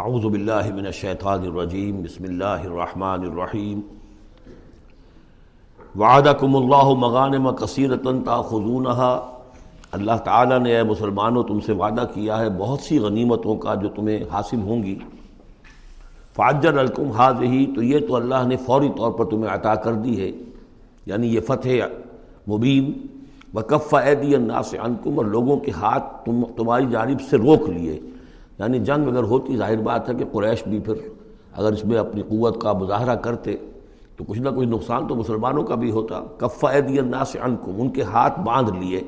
اعوذ باللہ من الشیطان الرجیم، بسم اللہ الرحمن الرحیم. وعدکم اللہ مغانم کثیرتا تاخذونها اللہ تعالیٰ نے اے مسلمانوں، تم سے وعدہ کیا ہے بہت سی غنیمتوں کا جو تمہیں حاصل ہوں گی. فاجر الکم حاضی تو یہ تو اللہ نے فوری طور پر تمہیں عطا کر دی ہے. یعنی یہ فتح مبین. وکف عیدی الناس عنکم، اور لوگوں کے ہاتھ تم تمہاری جانب سے روک لیے. یعنی جنگ اگر ہوتی، ظاہر بات ہے کہ قریش بھی پھر اگر اس میں اپنی قوت کا مظاہرہ کرتے تو کچھ نہ کچھ نقصان تو مسلمانوں کا بھی ہوتا۔ کف عیدی الناس عنکم، ان کے ہاتھ باندھ لیے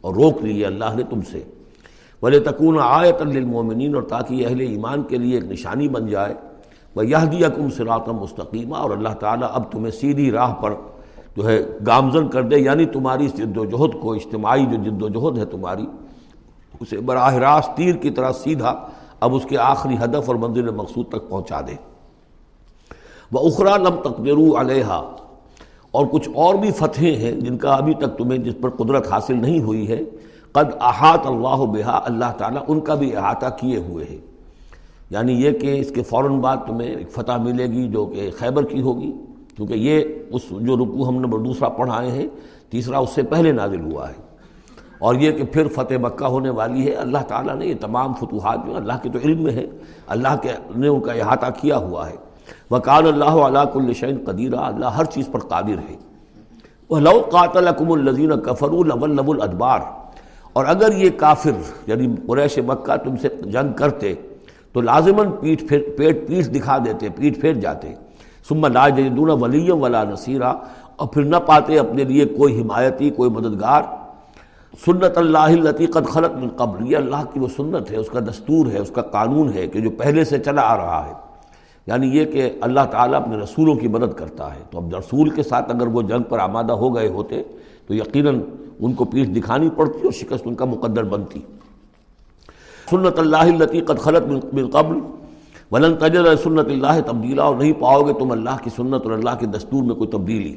اور روک لیے اللہ نے تم سے۔ ولی تکون آیت للمومنین اور تاکہ اہل ایمان کے لیے ایک نشانی بن جائے۔ وہ یہ دیا کم سراتم مستقیمہ اور اللہ تعالیٰ اب تمہیں سیدھی راہ پر جو ہے گامزن کر دے یعنی تمہاری جد و جہد کو، اجتماعی جو جد و جہد ہے تمہاری اسے براہ راست تیر کی طرح سیدھا اب اس کے آخری ہدف اور منزل مقصود تک پہنچا دے۔ وہ اخرا لم تقدرو علیہ اور کچھ اور بھی فتحیں ہیں جن کا ابھی تک تمہیں جس پر قدرت حاصل نہیں ہوئی ہے۔ قد احاط اللہ بہا اللہ تعالیٰ ان کا بھی احاطہ کیے ہوئے ہیں۔ یعنی یہ کہ اس کے فوراً بعد تمہیں ایک فتح ملے گی جو کہ خیبر کی ہوگی۔ کیونکہ یہ اس جو رکو ہم نے دوسرا پڑھائے ہیں، تیسرا اس سے پہلے نازل ہوا ہے۔ اور یہ کہ پھر فتح مکہ ہونے والی ہے، اللہ تعالیٰ نے یہ تمام فتوحات جو اللہ کے تو علم میں ہے اللہ کے نے ان کا احاطہ کیا ہوا ہے۔ وکال اللہ علیہ الشین قدیرہ، اللہ ہر چیز پر قادر ہے۔ وہ لو قاتل اکم الزین کفر الب الادبار اور اگر یہ کافر یعنی قریش مکہ تم سے جنگ کرتے، تو لازماً پیٹ پھیر پیٹ پیٹ دکھا دیتے پیٹ پھیر جاتے۔ ثم لا جدون ولی ولا نصیرہ اور پھر نہ پاتے اپنے لیے کوئی حمایتی، کوئی مددگار۔ سنت اللہ التی قد خلق من قبل. یہ اللہ کی وہ سنت ہے، اس کا دستور ہے، اس کا قانون ہے کہ جو پہلے سے چلا آ رہا ہے۔ یعنی یہ کہ اللہ تعالیٰ اپنے رسولوں کی مدد کرتا ہے۔ تو اب رسول کے ساتھ اگر وہ جنگ پر آمادہ ہو گئے ہوتے، تو یقیناً ان کو پیٹھ دکھانی پڑتی اور شکست ان کا مقدر بنتی۔ سنت اللہ التی قد خلط من قبل. ولن تجد سنت اللہ تبدیلا، اور نہیں پاؤ گے تم اللہ کی سنت اور اللہ کے دستور میں کوئی تبدیلی۔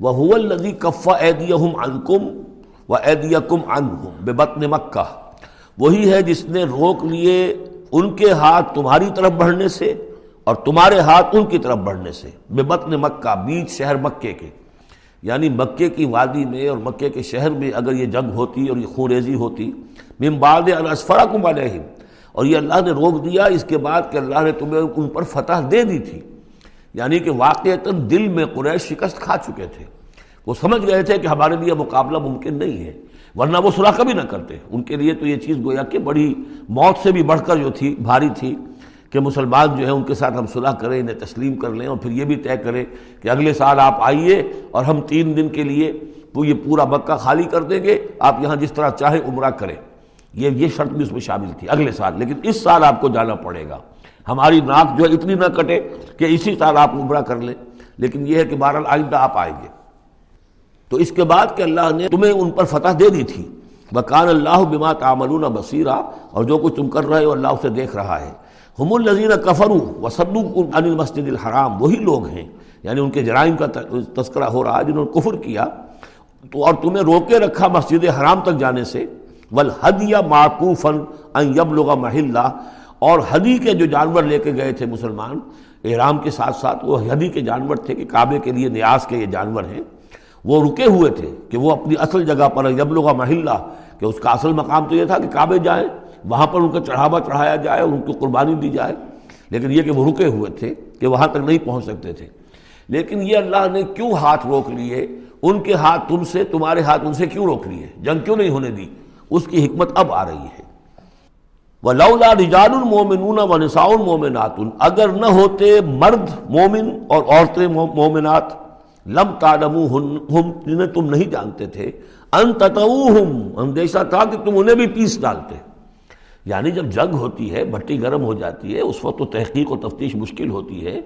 وہ الذی کفا ایدیہم عنکم و ایدیکم عنہم بے بطن مکہ۔ وہی ہے جس نے روک لیے ان کے ہاتھ تمہاری طرف بڑھنے سے اور تمہارے ہاتھ ان کی طرف بڑھنے سے، بے بطن مکہ، بیچ شہر مکے کے۔ یعنی مکے کی وادی میں اور مکے کے شہر میں اگر یہ جنگ ہوتی اور یہ خوریزی ہوتی ممباد الاسفرا کم علیہم۔ اور یہ اللہ نے روک دیا، اس کے بعد کہ اللہ نے تمہیں ان پر فتح دے دی تھی۔ یعنی کہ واقعتا دل میں قریش شکست کھا چکے تھے۔ وہ سمجھ گئے تھے کہ ہمارے لیے مقابلہ ممکن نہیں ہے، ورنہ وہ صلاح کبھی نہ کرتے۔ ان کے لیے تو یہ چیز گویا کہ بڑی موت سے بھی بڑھ کر جو تھی، بھاری تھی کہ مسلمان جو ہے ان کے ساتھ ہم صلاح کریں، انہیں تسلیم کر لیں اور پھر یہ بھی طے کریں کہ اگلے سال آپ آئیے اور ہم تین دن کے لیے یہ پورا مکہ خالی کر دیں گے۔ آپ یہاں جس طرح چاہیں عمرہ کریں۔ یہ یہ شرط بھی اس میں شامل تھی اگلے سال۔ لیکن اس سال آپ کو جانا پڑے گا۔ ہماری ناک جو ہے اتنی نہ کٹے کہ اسی سال آپ عمرہ کر لیں۔ لیکن یہ ہے کہ بہرحال آئندہ آپ آئیں گے۔ تو اس کے بعد کہ اللہ نے تمہیں ان پر فتح دے دی تھی۔ بکان اللہ بما تعملون بصیرہ اور جو کچھ تم کر رہے ہو اللہ اسے دیکھ رہا ہے۔ ہم النظیر کفرو و عن المسجد الحرام، وہی لوگ ہیں یعنی ان کے جرائم کا تذکرہ ہو رہا ہے جنہوں نے کفر کیا۔ تو اور تمہیں روکے رکھا مسجد حرام تک جانے سے۔ ولحدیہ معقوفن یبلغ محلہ، اور حدی کے جو جانور لے کے گئے تھے مسلمان، احرام کے ساتھ ساتھ وہ حدی کے جانور تھے کہ کعبے کے لیے نیاز کے یہ جانور ہیں۔ وہ رکے ہوئے تھے کہ وہ اپنی اصل جگہ پر یبلغ محلہ، کہ اس کا اصل مقام تو یہ تھا کہ کعبے جائیں، وہاں پر ان کا چڑھاوا چڑھایا جائے، اور ان کو قربانی دی جائے۔ لیکن یہ کہ وہ رکے ہوئے تھے کہ وہاں تک نہیں پہنچ سکتے تھے۔ لیکن یہ اللہ نے کیوں ہاتھ روک لیے؟ ان کے ہاتھ تم سے، تمہارے ہاتھ ان سے کیوں روک لیے؟ جنگ کیوں نہیں ہونے دی؟ اس کی حکمت اب آ رہی ہے۔ وہ لولا رجال المومنون و نساء المومنات اگر نہ ہوتے مرد مومن اور عورتیں مومنات لم تعلمو ہم جنہیں تم نہیں جانتے تھے۔ ان تتوہم اندیشہ تھا کہ تم انہیں بھی پیس ڈالتے۔ یعنی جب جنگ ہوتی ہے، بھٹی گرم ہو جاتی ہے، اس وقت تو تحقیق و تفتیش مشکل ہوتی ہے۔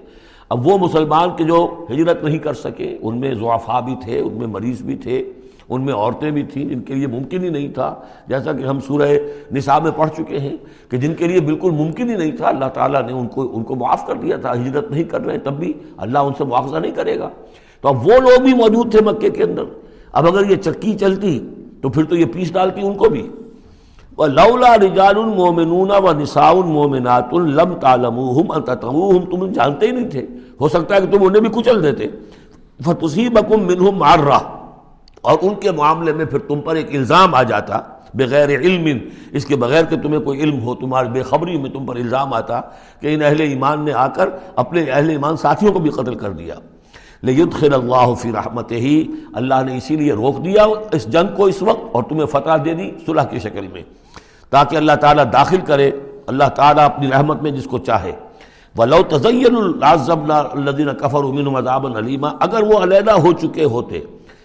اب وہ مسلمان کے جو ہجرت نہیں کر سکے، ان میں ضعفا بھی تھے، ان میں مریض بھی تھے، ان میں عورتیں بھی تھیں، جن کے لیے ممکن ہی نہیں تھا۔ جیسا کہ ہم سورہ نصاب میں پڑھ چکے ہیں کہ جن کے لیے بالکل ممکن ہی نہیں تھا، اللہ تعالیٰ نے ان کو ان کو معاف کر دیا تھا۔ ہجرت نہیں کر رہے، تب بھی اللہ ان سے معاوضہ نہیں کرے گا۔ تو اب وہ لوگ بھی موجود تھے مکے کے اندر۔ اب اگر یہ چکی چلتی تو پھر تو یہ پیس ڈالتی ان کو بھی۔ لولا رجال مومنون و نساء مومنات لم تعلموہم ان تم جانتے ہی نہیں تھے۔ ہو سکتا ہے کہ تم انہیں بھی کچل دیتے۔ فتصیبکم منہم معرہ اور ان کے معاملے میں پھر تم پر ایک الزام آ جاتا۔ بغیر علم، اس کے بغیر کہ تمہیں کوئی علم ہو، تمہاری بے خبری میں تم پر الزام آتا کہ ان اہل ایمان نے آ کر اپنے اہل ایمان ساتھیوں کو بھی قتل کر دیا۔ لیکن اللہ فی رحمت ہی اللہ نے اسی لیے روک دیا اس جنگ کو اس وقت اور تمہیں فتح دے دی صلح کی شکل میں۔ تاکہ اللہ تعالیٰ داخل کرے، اللہ تعالیٰ اپنی رحمت میں جس کو چاہے۔ ولو تزین العظم الدین کفر امین مذاب العلیمہ اگر وہ علیحدہ ہو چکے ہوتے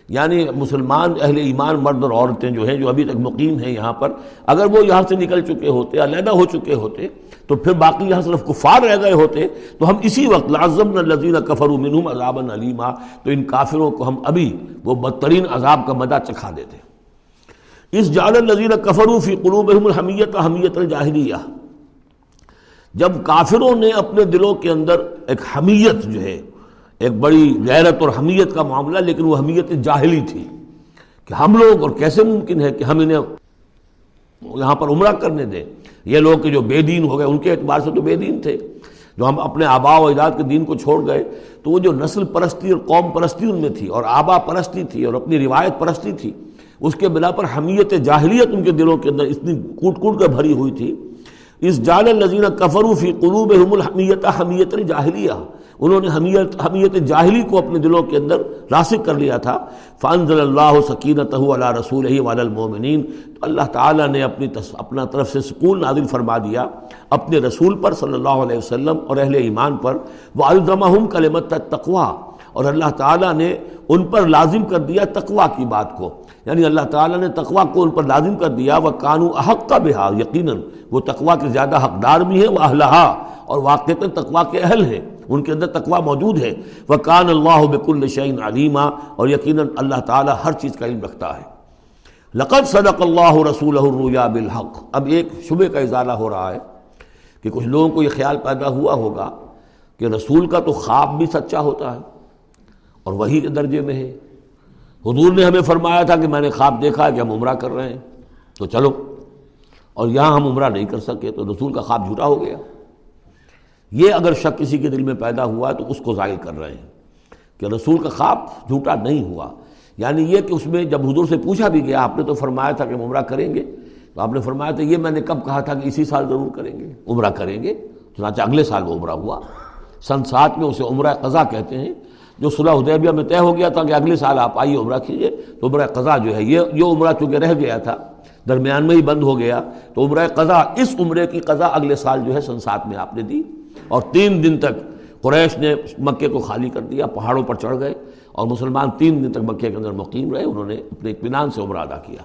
یعنی مسلمان اہل ایمان مرد اور عورتیں جو ہیں، جو ابھی تک مقیم ہیں یہاں پر، اگر وہ یہاں سے نکل چکے ہوتے، علیحدہ ہو چکے ہوتے تو پھر باقی یہاں صرف کفار رہ گئے ہوتے، تو ہم اسی وقت لازم الزین کفر منہم عذاب علیمہ تو ان کافروں کو ہم ابھی وہ بدترین عذاب کا مدہ چکھا دیتے اس جال الزین کفرو فی قلوب الحمیت حمیت الجاہلیہ۔ جب کافروں نے اپنے دلوں کے اندر ایک حمیت جو ہے، ایک بڑی غیرت اور حمیت کا معاملہ، لیکن وہ حمیت جاہلی تھی کہ ہم لوگ، اور کیسے ممکن ہے کہ ہم انہیں یہاں پر عمرہ کرنے دیں یہ لوگ کہ جو بے دین ہو گئے، ان کے اعتبار سے تو بے دین تھے۔ جو ہم اپنے آبا و اجداد کے دین کو چھوڑ گئے، تو وہ جو نسل پرستی اور قوم پرستی ان میں تھی، اور آبا پرستی تھی، اور اپنی روایت پرستی تھی، اس کے بنا پر حمیت جاہلیت ان کے دلوں کے اندر اتنی کوٹ کوٹ کر بھری ہوئی تھی۔ اس جال الزین کفرو فی قلوب الحمیت حمیت الجاہلیہ انہوں نے حمیت حمیت جاہلی کو اپنے دلوں کے اندر راسک کر لیا تھا۔ فانزل اللہ سکینت علی رسول وال المومنین تو اللہ تعالیٰ نے اپنی اپنا طرف سے سکون نازل فرما دیا اپنے رسول پر صلی اللہ علیہ وسلم اور اہل ایمان پر۔ وہ الزمہم کلمت تقوا اور اللہ تعالیٰ نے ان پر لازم کر دیا تقوا کی بات کو۔ یعنی اللہ تعالیٰ نے تقوا کو ان پر لازم کر دیا۔ وہ قانو احق کا بہا یقیناً وہ تقوا کے زیادہ حقدار بھی ہیں۔ وہ اہلہا اور واقع تقوا کے اہل ہیں۔ ان کے اندر تقوا موجود ہے۔ وہ کان اللہ بک الشعین علیمہ اور یقیناً اللہ تعالیٰ ہر چیز کا علم رکھتا ہے۔ لقد صدق اللہ رسول الرویا بالحق۔ اب ایک شبے کا اضالہ ہو رہا ہے کہ کچھ لوگوں کو یہ خیال پیدا ہوا ہوگا کہ رسول کا تو خواب بھی سچا ہوتا ہے اور وہی کے درجے میں ہے۔ حضور نے ہمیں فرمایا تھا کہ میں نے خواب دیکھا ہے کہ ہم عمرہ کر رہے ہیں۔ تو چلو، اور یہاں ہم عمرہ نہیں کر سکے تو رسول کا خواب جھوٹا ہو گیا۔ یہ اگر شک کسی کے دل میں پیدا ہوا تو اس کو ظاہر کر رہے ہیں کہ رسول کا خواب جھوٹا نہیں ہوا۔ یعنی یہ کہ اس میں جب حضور سے پوچھا بھی گیا، آپ نے تو فرمایا تھا کہ عمرہ کریں گے۔ تو آپ نے فرمایا تھا، یہ میں نے کب کہا تھا کہ اسی سال ضرور کریں گے، عمرہ کریں گے۔ چنانچہ اگلے سال وہ عمرہ ہوا۔ سن سات میں اسے عمرہ قضا کہتے ہیں۔ جو صلح حدیبیہ میں طے ہو گیا تھا کہ اگلے سال آپ آئیے عمرہ کیجیے تو عمرہ قضا جو ہے، یہ یہ عمرہ چونکہ رہ گیا تھا، درمیان میں ہی بند ہو گیا۔ تو عمرہ قضا، اس عمرے کی قضا اگلے سال جو ہے سن سات میں آپ نے دی۔ اور تین دن تک قریش نے مکے کو خالی کر دیا، پہاڑوں پر چڑھ گئے اور مسلمان تین دن تک مکے کے اندر مقیم رہے، انہوں نے اپنے اطمینان سے عمرہ ادا کیا۔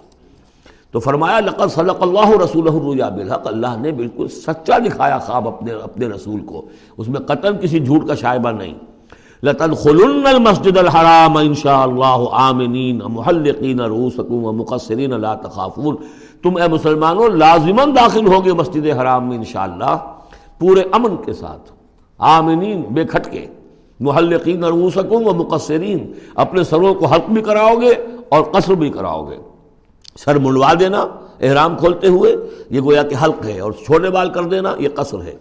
تو فرمایا، لقد صدق اللہ رسول الرویا بالحق، اللہ نے بالکل سچا دکھایا خواب اپنے اپنے رسول کو۔ اس میں قطن کسی جھوٹ کا شائبہ نہیں۔ لتدخلن المسجد الحرام ان شاء اللہ آمنین، محلقین، رؤوسکم ومقصرین، لا تخافون۔ تم اے مسلمانوں، لازماً داخل ہوگے مسجد حرام میں انشاءاللہ۔ پورے امن کے ساتھ آمنین، بے کھٹکے۔ محلقین رؤوسکم ومقصرین اپنے سروں کو حلق بھی کراؤ گے اور قصر بھی کراؤ گے۔ سر منڈوا دینا، احرام کھولتے ہوئے، یہ گویا کہ حلق ہے اور چھوڑے بال کر دینا، یہ قصر ہے۔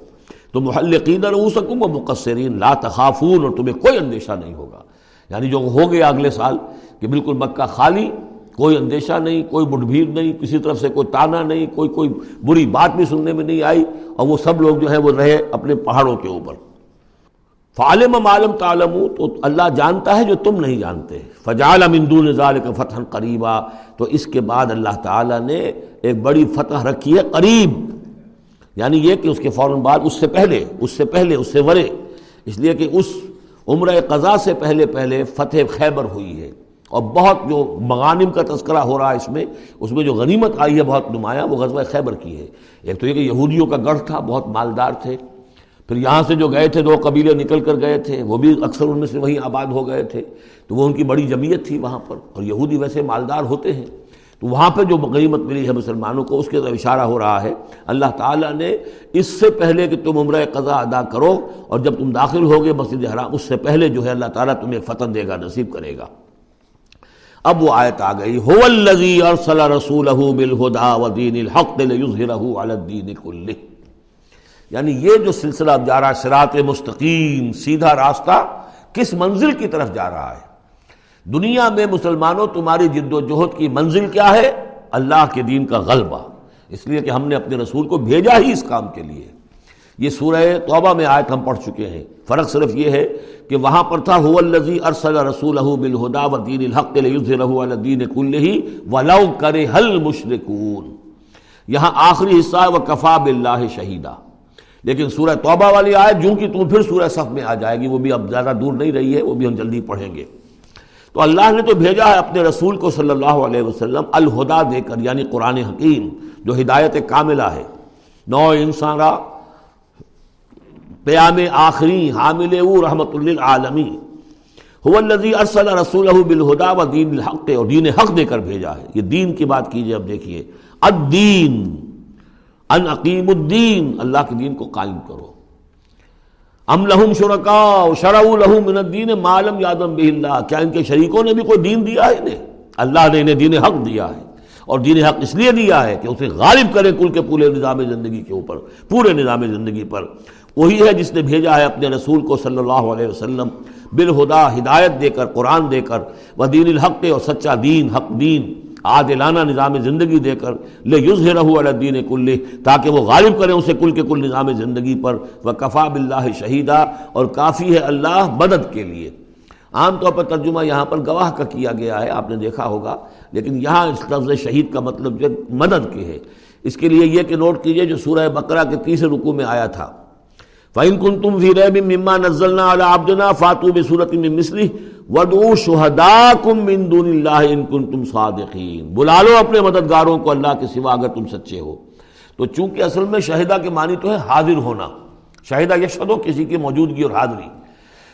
تو محلقین رؤوسکم و مقصرین، لا تخافون اور تمہیں کوئی اندیشہ نہیں ہوگا۔ یعنی جو ہو گیا اگلے سال کہ بالکل مکہ خالی کوئی اندیشہ نہیں، کوئی مٹ بھیڑ نہیں، کسی طرف سے کوئی تانا نہیں، کوئی کوئی بری بات بھی سننے میں نہیں آئی اور وہ سب لوگ جو ہے وہ رہے اپنے پہاڑوں کے اوپر۔ فعالم معلوم تعلم تو اللہ جانتا ہے جو تم نہیں جانتے۔ فجال امندو نظال کا فتح قریبا تو اس کے بعد اللہ تعالیٰ نے ایک بڑی فتح رکھی ہے قریب۔ یعنی یہ کہ اس کے فوراً بعد اس سے پہلے، اس سے پہلے، اس سے ورے۔ اس لیے کہ اس عمر قضا سے پہلے پہلے فتح خیبر ہوئی ہے۔ اور بہت جو مغانم کا تذکرہ ہو رہا ہے اس میں اس میں جو غنیمت آئی ہے بہت نمایاں، وہ غزوہ خیبر کی ہے۔ ایک تو یہ کہ یہودیوں کا گڑھ تھا، بہت مالدار تھے۔ پھر یہاں سے جو گئے تھے، دو قبیلے نکل کر گئے تھے، وہ بھی اکثر ان میں سے وہیں آباد ہو گئے تھے۔ تو وہ ان کی بڑی جمعیت تھی وہاں پر۔ اور یہودی ویسے مالدار ہوتے ہیں۔ تو وہاں پہ جو غنیمت ملی ہے مسلمانوں کو، اس کے طرف اشارہ ہو رہا ہے۔ اللہ تعالیٰ نے اس سے پہلے کہ تم عمرہ قضا ادا کرو اور جب تم داخل ہوگے مسجد حرام، اس سے پہلے جو ہے اللہ تعالیٰ تمہیں فتح دے گا، نصیب کرے گا۔ اب وہ آیت آ گئی، هو الذی ارسل رسوله بالهدى ودین الحق لیظهره علی الدین کله یعنی یہ جو سلسلہ اب جا رہا ہے، صراط مستقیم، سیدھا راستہ کس منزل کی طرف جا رہا ہے؟ دنیا میں مسلمانوں، تمہاری جد و جہد کی منزل کیا ہے؟ اللہ کے دین کا غلبہ۔ اس لیے کہ ہم نے اپنے رسول کو بھیجا ہی اس کام کے لیے۔ یہ سورہ توبہ میں آیت ہم پڑھ چکے ہیں۔ فرق صرف یہ ہے کہ وہاں پر تھا، هو الذی ارسل رسوله بالهدى ودین الحق لیظهره علی الدین کله ولو کرہ المشرکون۔ یہاں آخری حصہ ہے، وکفا باللہ شہیدا لیکن سورہ توبہ والی آیت جوں کی تم پھر سورہ صف میں آ جائے گی، وہ بھی اب زیادہ دور نہیں رہی ہے، وہ بھی ہم جلدی پڑھیں گے۔ تو اللہ نے تو بھیجا ہے اپنے رسول کو صلی اللہ علیہ وسلم الہدا دے کر یعنی قرآن حکیم، جو ہدایت کاملہ ہے۔ نو انسان پیام آخری حامل او رحمت للعالمی هو الذی ارسل رسولہ بالہدا و دین الحق اور دین حق دے کر بھیجا ہے۔ یہ دین کی بات کیجیے اب دیکھیے۔ الدین، ان عقیم الدین، اللہ کے دین کو قائم کرو۔ ام لہم شرکاء شرعوا لہم من الدین ما لم یادم بہ اللہ۔ کیا ان کے شریکوں نے بھی کوئی دین دیا ہے انہیں؟ اللہ نے انہیں دین حق دیا ہے۔ اور دین حق اس لیے دیا ہے کہ اسے غالب کرے کل کے پورے نظام زندگی کے اوپر، پورے نظام زندگی پر۔ وہی ہے جس نے بھیجا ہے اپنے رسول کو صلی اللہ علیہ وسلم، بالہدا ہدایت دے کر، قرآن دے کر وہ دین الحق اور سچا دین، حق دین، عادلانہ نظام زندگی دے کر لے یوز رہو الدین کل تاکہ وہ غالب کریں اسے کل کے کل نظام زندگی پر وہ کفا بلّہ شہیدہ اور کافی ہے اللہ مدد کے لیے۔ عام طور پر ترجمہ یہاں پر گواہ کا کیا گیا ہے، آپ نے دیکھا ہوگا، لیکن یہاں اس لفظ شہید کا مطلب جو مدد کے ہے۔ اس کے لیے یہ کہ نوٹ کیجیے جو سورہ بقرہ کے تیسرے رکوع میں آیا تھا۔ فَإِن كُنْتُمْ فِي رَيْبٍ مِّمَّا نَزَّلْنَا عَلَىٰ عَبْدِنَا فَاتُوا بِسُورَةٍ مِّن مِّثْلِهِ وَادْعُوا شُهَدَاءَكُم مِّن دُونِ اللَّهِ إِن كُنتُمْ صَادِقِينَ۔ بلا لو اپنے مددگاروں کو اللہ کے سوا اگر تم سچے ہو۔ تو چونکہ اصل میں شہیدہ کے معنی تو ہے حاضر ہونا۔ شہیدہ یشہد ہو کسی کی موجودگی اور حاضری۔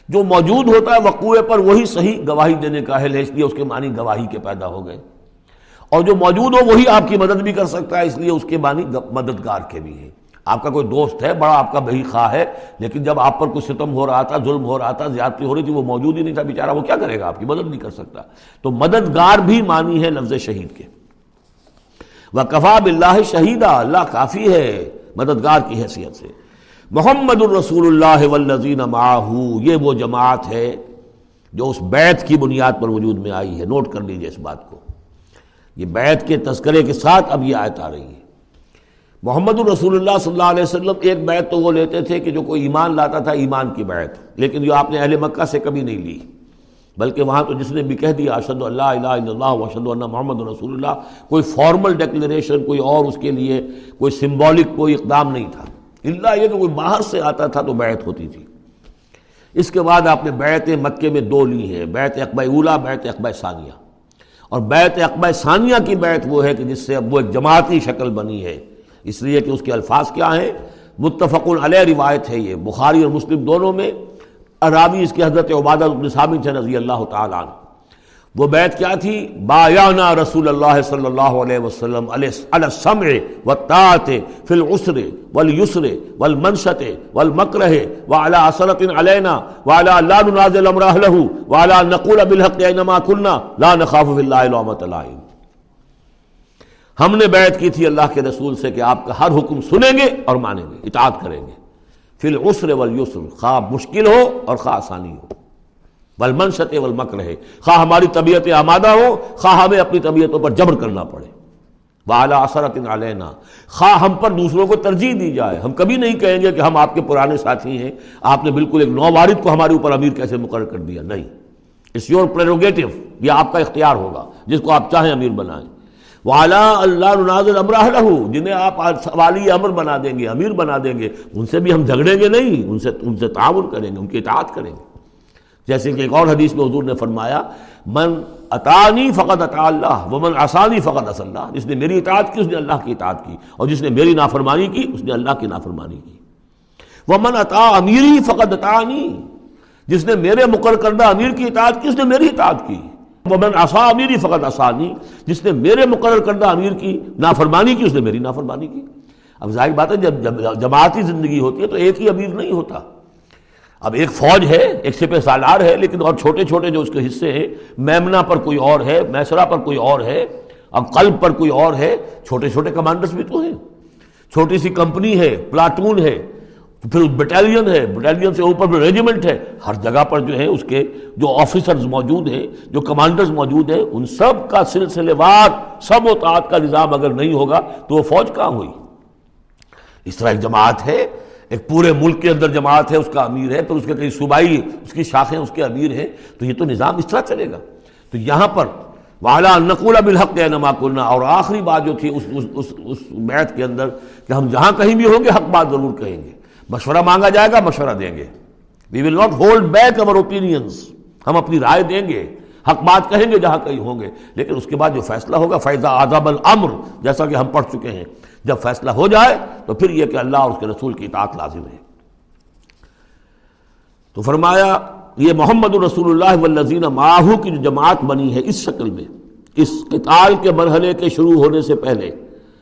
جو موجود ہوتا ہے وقوع پر وہی صحیح گواہی دینے کا ہے، اس لیے اس کے معنی گواہی کے پیدا ہو گئے۔ اور جو موجود ہو وہی آپ کی مدد بھی کر سکتا ہے، اس لیے اس کے معنی مددگار کے بھی ہیں۔ آپ کا کوئی دوست ہے، بڑا آپ کا بہی خواہ ہے، لیکن جب آپ پر کوئی ستم ہو رہا تھا، ظلم ہو رہا تھا، زیادتی ہو رہی تھی، وہ موجود ہی نہیں تھا بیچارہ، وہ کیا کرے گا آپ کی؟ مدد نہیں کر سکتا۔ تو مددگار بھی مانی ہے لفظ شہید کے۔ وہ کفا بلّہ شہیدہ اللہ کافی ہے مددگار کی حیثیت سے۔ محمد الرسول اللہ والذین معاہو یہ وہ جماعت ہے جو اس بیت کی بنیاد پر وجود میں آئی ہے۔ نوٹ کر لیجیے اس بات کو۔ یہ بیت کے تذکرے کے ساتھ اب یہ آیت آ رہی ہے۔ محمد الرسول اللہ صلی اللہ علیہ وسلم ایک بیعت تو وہ لیتے تھے کہ جو کوئی ایمان لاتا تھا ایمان کی بیعت۔ لیکن جو آپ نے اہل مکہ سے کبھی نہیں لی۔ بلکہ وہاں تو جس نے بھی کہہ دیا اشد اللہ الہ الا اللہ وشد اللہ محمد رسول اللہ، کوئی فارمل ڈیکلریشن کوئی اور اس کے لیے کوئی سمبولک کوئی اقدام نہیں تھا۔ اللہ یہ کہ کوئی باہر سے آتا تھا تو بیعت ہوتی تھی۔ اس کے بعد آپ نے بیعت مکے میں دو لی ہیں، بیعت اقبہ اولا، بیعت اقبہ ثانیہ۔ اور بیعت اقبہ ثانیہ کی بیعت وہ ہے کہ جس سے اب وہ ایک جماعتی شکل بنی ہے۔ اس لیے کہ اس کے الفاظ کیا ہیں؟ متفق علیہ روایت ہے یہ، بخاری اور مسلم دونوں میں۔ عرابی اس کی حضرت عبادت بن ثابت ہے رضی اللہ تعالیٰ عنہ۔ وہ بیعت کیا تھی؟ بایانا رسول اللہ صلی اللہ علیہ وسلم علی السمع والطاعت فی العسر والیسر والمنشط والمکرہ وعلا اثرت علینا وعلا لا ننازل امرہ لہو وعلا نقول بالحق اینما کلنا لا نخاف فی اللہ لعمت العین ہم نے بیعت کی تھی اللہ کے رسول سے کہ آپ کا ہر حکم سنیں گے اور مانیں گے، اطاعت کریں گے۔ فی العسر والیسر، خواہ مشکل ہو اور خواہ آسانی ہو۔ والمنشط والمکر ہے، خواہ ہماری طبیعت آمادہ ہو، خواہ ہمیں اپنی طبیعتوں پر جبر کرنا پڑے۔ وعلا اثرت علینا، خواہ ہم پر دوسروں کو ترجیح دی جائے۔ ہم کبھی نہیں کہیں گے کہ ہم آپ کے پرانے ساتھی ہیں، آپ نے بالکل ایک نو وارد کو ہمارے اوپر امیر کیسے مقرر کر دیا؟ نہیں۔ اٹس یور پریروگیٹو یہ آپ کا اختیار ہوگا، جس کو آپ چاہیں امیر بنائیں۔ والا اللہ امراہ لہو جنہیں آپ والی امر بنا دیں گے، امیر بنا دیں گے، ان سے بھی ہم جھگڑیں گے نہیں، ان سے ان سے تعاون کریں گے، ان کی اطاعت کریں گے۔ جیسے کہ ایک اور حدیث میں حضور نے فرمایا، من اطانی فقط اطا اللہ وہ من آسانی فقط اص اللہ۔ جس نے میری اطاعت کی، اس نے اللہ کی اطاعت کی، اور جس نے میری نافرمانی کی، اس نے اللہ کی نافرمانی کی۔ وہ من اطا امیری فقط اطانی جس نے میرے مقرر کردہ امیر کی اطاعت کی، اس نے میری اطاعت کی۔ ومن عصا امیری فقط آسانی جس نے میرے مقرر کردہ امیر کی نافرمانی کی، اس نے میری نافرمانی کی۔ اب ظاہر بات ہے، جب جماعتی زندگی ہوتی ہے تو ایک ہی امیر نہیں ہوتا۔ اب ایک فوج ہے، ایک سپہ سالار ہے، لیکن اور چھوٹے چھوٹے جو اس کے حصے ہیں میمنا پر کوئی اور ہے میسرا پر کوئی اور ہے اب قلب پر کوئی اور ہے، چھوٹے چھوٹے کمانڈرز بھی تو ہیں۔ چھوٹی سی کمپنی ہے، پلاٹون ہے پھر بٹالین ہے بٹالین سے اوپر پھر ریجیمنٹ ہے۔ ہر جگہ پر جو ہے اس کے جو آفیسرز موجود ہیں جو کمانڈرز موجود ہیں ان سب کا سلسلے وار سب و تعت کا نظام اگر نہیں ہوگا تو وہ فوج کہاں ہوئی؟ اس طرح ایک جماعت ہے ایک پورے ملک کے اندر جماعت ہے اس کا امیر ہے پھر اس کے کئی صوبائی اس کی شاخیں اس کے امیر ہیں۔ تو یہ تو نظام اس طرح چلے گا۔ تو یہاں پر والا نقولہ بالحق نما کرنا اور آخری بات جو تھی اس اس, اس, اس بیت کے اندر کہ ہم جہاں کہیں بھی ہوں گے حق بات ضرور کہیں گے۔ مشورہ مانگا جائے گا، مشورہ دیں گے۔ We will not hold back over opinions ہم اپنی رائے دیں گے۔ حق بات کہیں گے جہاں کہیں ہوں گے۔ لیکن اس کے بعد جو فیصلہ ہوگا فیضا آزاب الامر جیسا کہ ہم پڑھ چکے ہیں۔ جب فیصلہ ہو جائے تو پھر یہ کہ اللہ اور اس کے رسول کی اطاعت لازم ہے۔ تو فرمایا، یہ محمد الرسول اللہ والذین ماہو کی جو جماعت بنی ہے اس شکل میں، اس قتال کے مرحلے کے شروع ہونے سے پہلے،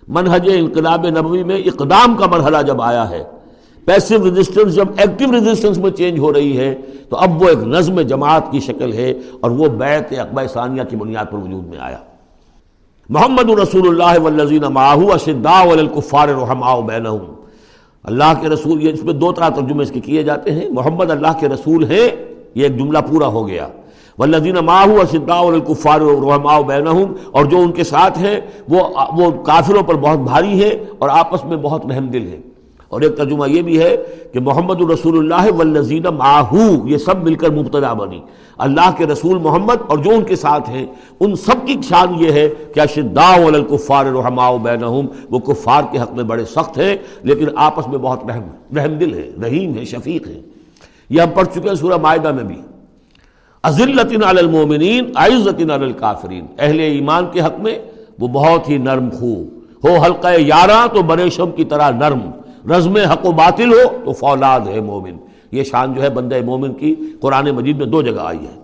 منہج انقلاب نبوی میں اقدام کا مرحلہ جب آیا ہے پیسو ریزسٹنس جب ایکٹیو ریزسٹنس میں چینج ہو رہی ہے، تو اب وہ ایک نظم جماعت کی شکل ہے اور وہ بیت اقبا ثانیہ کی بنیاد پر وجود میں آیا۔ محمد رسول اللہ والذین معاہو اشداء والکفار رحماء بینہم۔ اللہ کے رسول، یہ اس میں دو طرح ترجمے اس کے کیے جاتے ہیں۔ محمد اللہ کے رسول ہیں، یہ ایک جملہ پورا ہو گیا۔ والذین معاہو اشداء والکفار رحماء بینہم، اور جو ان کے ساتھ ہیں، وہ وہ کافروں پر بہت بھاری ہیں اور آپس میں بہت رحم دل ہیں۔ اور ایک ترجمہ یہ بھی ہے کہ محمد الرسول اللہ والذین معاہو یہ سب مل کر مبتدا بنی۔ اللہ کے رسول محمد اور جو ان کے ساتھ ہیں، ان سب کی شان یہ ہے کہ اشداء الکفار رحماء بینہم، وہ کفار کے حق میں بڑے سخت ہیں، لیکن آپس میں بہت رحم رحم دل ہے رحیم ہے شفیق ہے یہ ہم پڑھ چکے ہیں سورہ معاہدہ میں بھی۔ عزلۃ علی المومنین عزت علی الکافرین۔ اہل ایمان کے حق میں وہ بہت ہی نرم خو۔ ہو حلقہ یارہ تو بریشم کی طرح نرم۔ رزم حق و باطل ہو تو فولاد ہے مومن۔ یہ شان جو ہے بندہ مومن کی قرآن مجید میں دو جگہ آئی ہے۔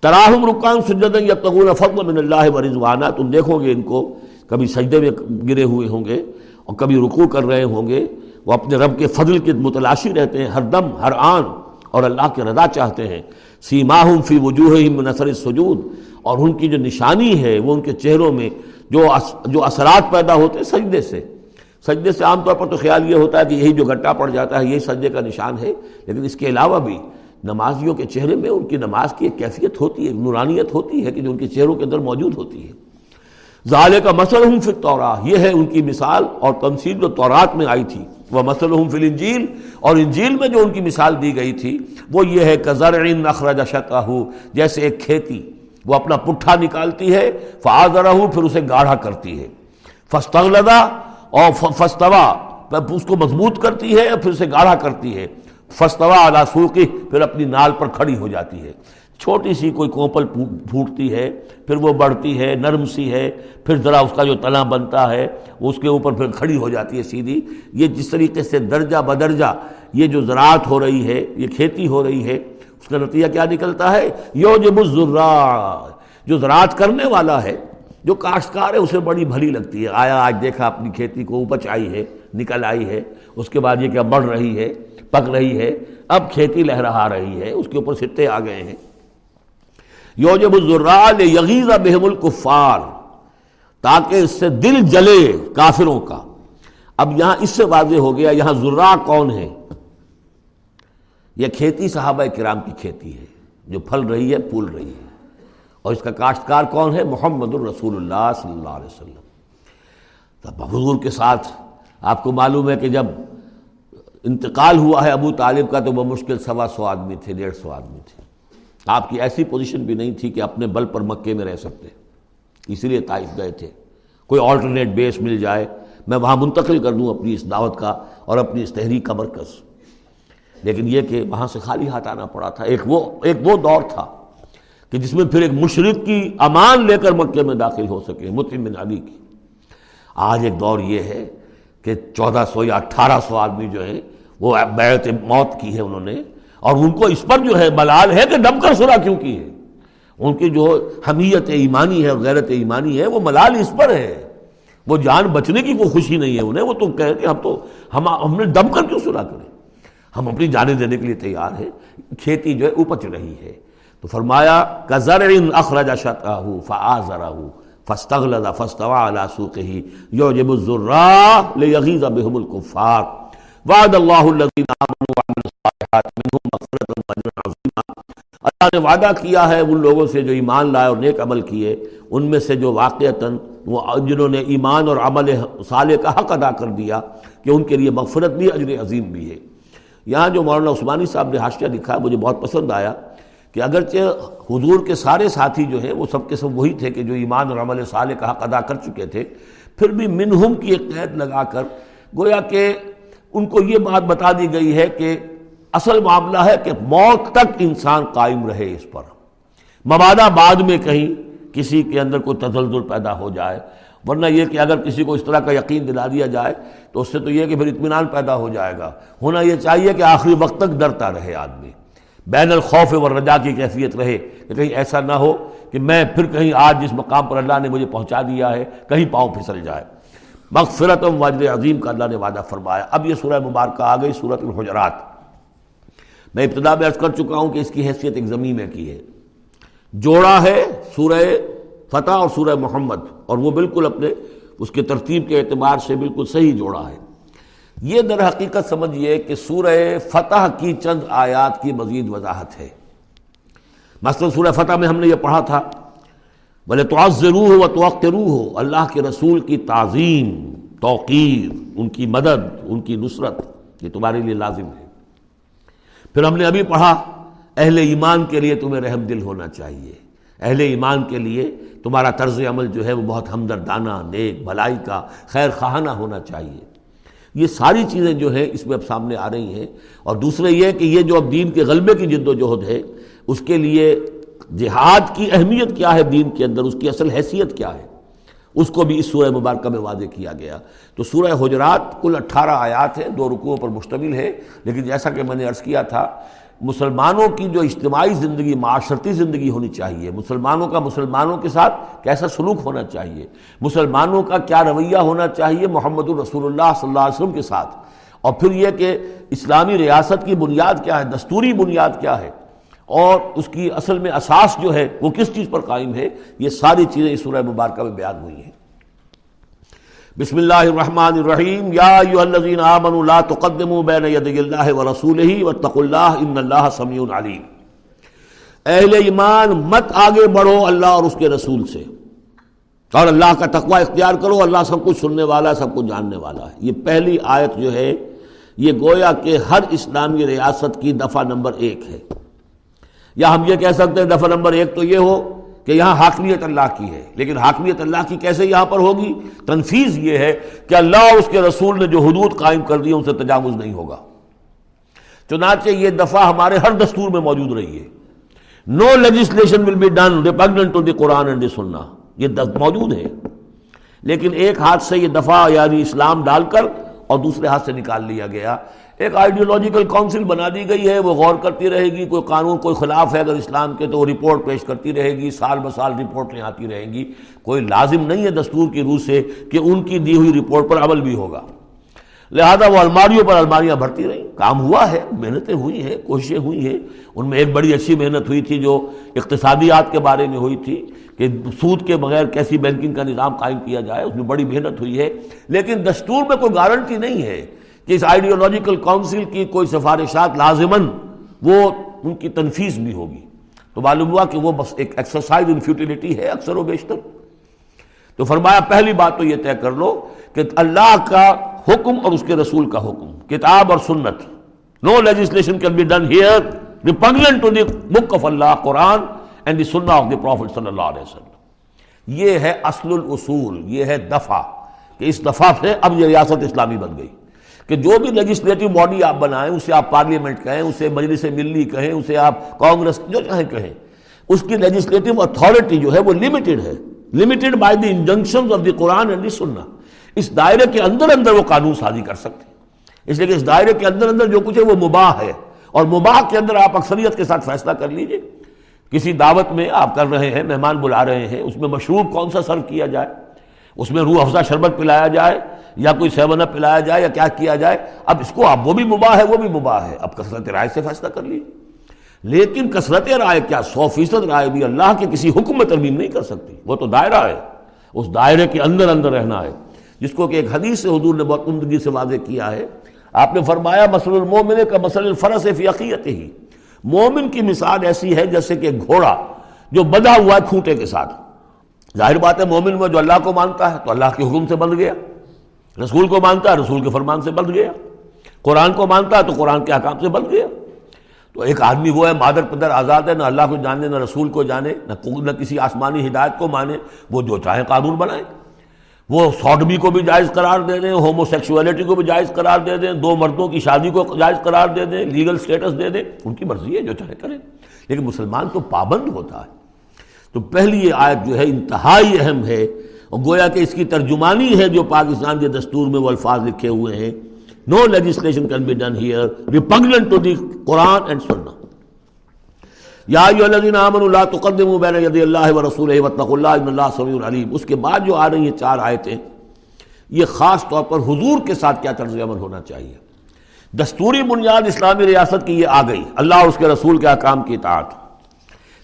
تراہم رکان سجدن یا تغون فضل من اللہ و رضوانہ تم دیکھو گے ان کو، کبھی سجدے میں گرے ہوئے ہوں گے اور کبھی رکوع کر رہے ہوں گے۔ وہ اپنے رب کے فضل کے متلاشی رہتے ہیں، ہر دم، ہر آن اور اللہ کی رضا چاہتے ہیں۔ سیماہم فی وجوہ نثر سجود اور ان کی جو نشانی ہے، وہ ان کے چہروں میں جو جو اثرات پیدا ہوتے ہیں سجدے سے۔ سجدے سے عام طور پر تو خیال یہ ہوتا ہے کہ یہی جو گٹا پڑ جاتا ہے، یہی سجدے کا نشان ہے۔ لیکن اس کے علاوہ بھی نمازیوں کے چہرے میں ان کی نماز کی ایک کیفیت ہوتی ہے نورانیت ہوتی ہے کہ جو ان کے چہروں کے اندر موجود ہوتی ہے۔ ظالے کا مسل ہوں فر تورا یہ ہے ان کی مثال اور تمثیل جو تورات میں آئی تھی۔ وہ مسل ہوں فل انجیل اور انجیل میں جو ان کی مثال دی گئی تھی، وہ یہ ہے کہ زر نخرج شکا جیسے ایک کھیتی، وہ اپنا پٹھا نکالتی ہے فاضرہ پھر اسے گاڑھا کرتی ہے۔ فستغلدہ اور فستوا اس کو مضبوط کرتی ہے پھر اسے گاڑھا کرتی ہے؟ فستوا ادا پھر اپنی نال پر کھڑی ہو جاتی ہے۔ چھوٹی سی کوئی کوپل پھوٹتی ہے، پھر وہ بڑھتی ہے، نرم سی ہے، پھر ذرا اس کا جو تنا بنتا ہے، اس کے اوپر پھر کھڑی ہو جاتی ہے سیدھی۔ یہ جس طریقے سے درجہ بدرجہ یہ جو زراعت ہو رہی ہے، یہ کھیتی ہو رہی ہے، اس کا نتیجہ کیا نکلتا ہے؟ یو جب جو زراعت کرنے والا ہے جو کاشتکار ہے، اسے بڑی بھلی لگتی ہے۔ آیا، آج دیکھا، اپنی کھیتی کو اپچ آئی ہے، نکل آئی ہے۔ اس کے بعد یہ کیا بڑھ رہی ہے، پک رہی ہے۔ اب کھیتی لہرا رہی ہے، اس کے اوپر سٹے آ گئے ہیں۔ یوجب الزرال یغیزہ بہم الکفار، تاکہ اس سے دل جلے کافروں کا۔ اب یہاں اس سے واضح ہو گیا، یہاں ذرا کون ہے؟ یہ کھیتی صحابہ کرام کی کھیتی ہے، جو پھل رہی ہے، پھول رہی ہے۔ اور اس کا کاشتکار کون ہے؟ محمد الرسول اللہ صلی اللہ علیہ وسلم۔ تب حضور کے ساتھ آپ کو معلوم ہے کہ جب انتقال ہوا ہے ابو طالب کا تو وہ مشکل سوا سو آدمی تھے، ڈیڑھ سو آدمی تھے۔ آپ کی ایسی پوزیشن بھی نہیں تھی کہ اپنے بل پر مکے میں رہ سکتے۔ اسی لیے طائف گئے تھے۔ کوئی آلٹرنیٹ بیس مل جائے۔ میں وہاں منتقل کر دوں اپنی اس دعوت کا اور اپنی اس تحریک کا مرکز۔ لیکن یہ کہ وہاں سے خالی ہاتھ آنا پڑا تھا۔ ایک وہ ایک وہ دور تھا۔ کہ جس میں پھر ایک مشرق کی امان لے کر مکے میں داخل ہو سکے متم بن علی کی۔ آج ایک دور یہ ہے کہ چودہ سو یا اٹھارہ سو آدمی جو ہیں، وہ بیعت موت کی ہے انہوں نے۔ اور ان کو اس پر جو ہے بلال ہے کہ ڈب کر سرا کیوں کی ہے؟ ان کی جو حمیت ایمانی ہے اور غیرت ایمانی ہے، وہ ملال اس پر ہے۔ وہ جان بچنے کی کوئی خوشی نہیں ہے انہیں، وہ تو کہ ہم تو، ہم ہم نے دب کر کیوں سرا کریں ہم اپنی جانیں دینے کے لیے تیار ہیں۔ کھیتی جو ہے اپچ رہی ہے۔ تو فرمایا کزر اخرج شطاہ فآزرہ فاستغلظ فاستوى على سوقه يعجب الزراع ليغيظ بهم الكفار وعد الله الذين آمنوا وعملوا الصالحات، منهم مغفرة واجرا عظيما اللہ نے وعدہ کیا ہے ان لوگوں سے جو ایمان لائے اور نیک عمل کیے، ان میں سے جو واقعتاً وہ جنہوں نے ایمان اور عمل صالح کا حق ادا کر دیا، کہ ان کے لیے مغفرت بھی، اجر عظیم بھی ہے۔ یہاں جو مولانا عثمانی صاحب نے حاشیہ لکھا مجھے بہت پسند آیا۔ کہ اگرچہ حضور کے سارے ساتھی جو ہیں وہ سب کے سب وہی تھے کہ جو ایمان اور عمل صالح کا حق ادا کر چکے تھے، پھر بھی منہم کی ایک قید لگا کر گویا کہ ان کو یہ بات بتا دی گئی ہے کہ اصل معاملہ ہے کہ موت تک انسان قائم رہے اس پر۔ مبادہ بعد میں کہیں کسی کے اندر کوئی تزلزل پیدا ہو جائے، ورنہ یہ کہ اگر کسی کو اس طرح کا یقین دلا دیا جائے تو اس سے تو یہ کہ پھر اطمینان پیدا ہو جائے گا۔ ہونا یہ چاہیے کہ آخری وقت تک ڈرتا رہے آدمی۔ بین الخوف و رجا کی کیفیت رہے کہ کہیں ایسا نہ ہو کہ میں پھر کہیں آج جس مقام پر اللہ نے مجھے پہنچا دیا ہے، کہیں پاؤں پھسل جائے۔ مغفرت و واجر عظیم کا اللہ نے وعدہ فرمایا۔ اب یہ سورہ مبارکہ آ گئی صورت الحجرات۔ میں ابتدا میں عرض کر چکا ہوں کہ اس کی حیثیت ایک زمین میں کی ہے۔ جوڑا ہے سورہ فتح اور سورہ محمد، اور وہ بالکل اپنے اس کے ترتیب کے اعتبار سے بالکل صحیح جوڑا ہے۔ یہ در حقیقت سمجھیے کہ سورہ فتح کی چند آیات کی مزید وضاحت ہے۔ مثلا سورہ فتح میں ہم نے یہ پڑھا تھا بولے تو ہو و توقع روح ہو اللہ کے رسول کی تعظیم، توقیر، ان کی مدد، ان کی نصرت، یہ تمہارے لیے لازم ہے۔ پھر ہم نے ابھی پڑھا، اہل ایمان کے لیے تمہیں رحم دل ہونا چاہیے۔ اہل ایمان کے لیے تمہارا طرز عمل جو ہے وہ بہت ہمدردانہ، نیک، بھلائی کا، خیر خواہانہ ہونا چاہیے۔ یہ ساری چیزیں جو ہیں اس میں اب سامنے آ رہی ہیں۔ اور دوسرے یہ کہ یہ جو اب دین کے غلبے کی جد و جہد ہے، اس کے لیے جہاد کی اہمیت کیا ہے دین کے اندر؟ اس کی اصل حیثیت کیا ہے؟ اس کو بھی اس سورہ مبارکہ میں واضح کیا گیا۔ تو سورہ حجرات کل اٹھارہ آیات ہیں، دو رکوعوں پر مشتمل ہے لیکن جیسا کہ میں نے عرض کیا تھا مسلمانوں کی جو اجتماعی زندگی، معاشرتی زندگی ہونی چاہیے۔ مسلمانوں کا مسلمانوں کے ساتھ کیسا سلوک ہونا چاہیے؟ مسلمانوں کا کیا رویہ ہونا چاہیے محمد الرسول اللہ صلی اللہ علیہ وسلم کے ساتھ؟ اور پھر یہ کہ اسلامی ریاست کی بنیاد کیا ہے؟ دستوری بنیاد کیا ہے؟ اور اس کی اصل میں اساس جو ہے وہ کس چیز پر قائم ہے؟ یہ ساری چیزیں اس سورہ مبارکہ میں بیان ہوئی ہیں۔ بسم اللہ الرحمن الرحیم، یا ایوہ الذین آمنوا لا تقدموا بین یدی اللہ و رسولہ واتقوا اللہ ان اللہ سمیع علیم۔ اہل ایمان مت آگے بڑھو اللہ اور اس کے رسول سے۔ اور اللہ کا تقوی اختیار کرو، اللہ سب کچھ سننے والا، سب کچھ جاننے والا۔ ہے یہ پہلی آیت جو ہے، یہ گویا کہ ہر اسلامی ریاست کی دفعہ نمبر ایک ہے۔ یا ہم یہ کہہ سکتے ہیں دفعہ نمبر ایک تو یہ ہو کہ یہاں حاکمیت اللہ کی ہے۔ لیکن حاکمیت اللہ کی کیسے یہاں پر ہوگی؟ تنفیز یہ ہے کہ اللہ اور اس کے رسول نے جو حدود قائم کر دی ان سے تجاوز نہیں ہوگا۔ چنانچہ یہ دفعہ ہمارے ہر دستور میں موجود رہی ہے۔ No legislation will be done repugnant to the Quran and the Sunnah یہ موجود ہے۔ لیکن ایک ہاتھ سے یہ دفعہ یعنی اسلام ڈال کر اور دوسرے ہاتھ سے نکال لیا گیا۔ ایک آئیڈیولوجیکل کونسل بنا دی گئی ہے، وہ غور کرتی رہے گی، کوئی قانون، کوئی خلاف ہے اگر اسلام کے تو وہ رپورٹ پیش کرتی رہے گی، سال ب سال رپورٹ آتی رہیں گی۔ کوئی لازم نہیں ہے دستور کی روح سے کہ ان کی دی ہوئی رپورٹ پر عمل بھی ہوگا۔ لہذا وہ الماریوں پر الماریاں بھرتی رہیں۔ کام ہوا ہے، محنتیں ہوئی ہیں، کوششیں ہوئی ہیں۔ ان میں ایک بڑی اچھی محنت ہوئی تھی جو اقتصادیات کے بارے میں ہوئی تھی کہ سود کے بغیر کیسی بینکنگ کا نظام قائم کیا جائے۔ اس میں بڑی محنت ہوئی ہے۔ لیکن دستور میں کوئی گارنٹی نہیں ہے۔ کہ اس آئیڈیولوجیکل کونسل کی کوئی سفارشات لازمن وہ ان کی تنفیذ بھی ہوگی۔ تو معلوم ہوا کہ وہ بس ایک ایکسرسائز ان فیوٹیلیٹی ہے اکثر و بیشتر۔ تو فرمایا، پہلی بات تو یہ طے کر لو کہ اللہ کا حکم اور اس کے رسول کا حکم، کتاب اور سنت۔ No legislation can be done here to the book of Allah Quran and the Sunnah of the profit صلی اللہ علیہ وسلم یہ ہے اصل الاصول، یہ ہے دفعہ کہ اس دفعہ سے اب یہ ریاست اسلامی بن گئی۔ کہ جو بھی لیجسلیٹو باڈی آپ بنائیں، اسے آپ پارلیمنٹ کہیں، اسے مجلس ملی کہیں، اسے آپ کانگریس جو چاہیں کہیں، اس کی لیجسلیٹو اتھارٹی جو ہے وہ لمیٹڈ ہے۔ Limited by the injunction of the Quran and the Sunnah اس دائرے کے اندر اندر وہ قانون سازی کر سکتے ہیں۔ اس لیے کہ اس دائرے کے اندر اندر جو کچھ ہے وہ مباح ہے۔ اور مباح کے اندر آپ اکثریت کے ساتھ فیصلہ کر لیجیے۔ کسی دعوت میں آپ کر رہے ہیں، مہمان بلا رہے ہیں، اس میں مشروب کون سا سرو کیا جائے؟ اس میں روح افزا شربت پلایا جائے۔ یا کوئی سیون اپ پلایا جائے یا کیا کیا جائے، اب اس کو، اب وہ بھی مباح ہے، وہ بھی مباح ہے۔ اب کثرت رائے سے فیصلہ کر لیے لیکن کثرت رائے کیا؟ سو فیصد رائے بھی اللہ کے کسی حکم میں ترمیم نہیں کر سکتی۔ وہ تو دائرہ ہے۔ اس دائرے کے اندر اندر رہنا ہے۔ جس کو کہ ایک حدیث سے حضور نے بہت عمدگی سے واضح کیا ہے۔ آپ نے فرمایا مسل المومن کا مسل الفرس فی عقیت ہی مومن کی مثال ایسی ہے جیسے کہ گھوڑا جو بندھا ہوا ہے کھوٹے کے ساتھ۔ ظاہر بات ہے مومن میں جو اللہ کو مانتا ہے، تو اللہ کے حکم سے بند گیا۔ رسول کو مانتا رسول کے فرمان سے بند گیا۔ قرآن کو مانتا تو قرآن کے حکام سے بند گیا۔ تو ایک آدمی وہ ہے، مادر پدر آزاد ہے، نہ اللہ کو جانے، نہ رسول کو جانے، نہ کسی آسمانی ہدایت کو مانے، وہ جو چاہے قانون بنائے۔ وہ سوڈمی کو بھی جائز قرار دے دیں ہومو سیکشولیٹی کو بھی جائز قرار دے دیں، دو مردوں کی شادی کو جائز قرار دے دیں لیگل سٹیٹس دے دیں، ان کی مرضی ہے جو چاہے کریں۔ لیکن مسلمان تو پابند ہوتا ہے۔ تو پہلی یہ آیت جو ہے، انتہائی اہم ہے۔ اور گویا کہ اس کی ترجمانی ہے جو پاکستان کے دستور میں وہ الفاظ لکھے ہوئے ہیں۔ No legislation can be done here repugnant to the Quran and Sunnah یا الذین آمنوا لا تقدموا بین ید اللہ و رسولہ واتقوا اللہ ان اللہ سمیع علیم۔ اس کے بعد جو آ رہی ہیں چار آیتیں، یہ خاص طور پر حضور کے ساتھ کیا طرز عمل ہونا چاہیے۔ دستوری بنیاد اسلامی ریاست کی یہ آ گئی۔ اللہ اور اس کے رسول کے احکام کی اطاعت۔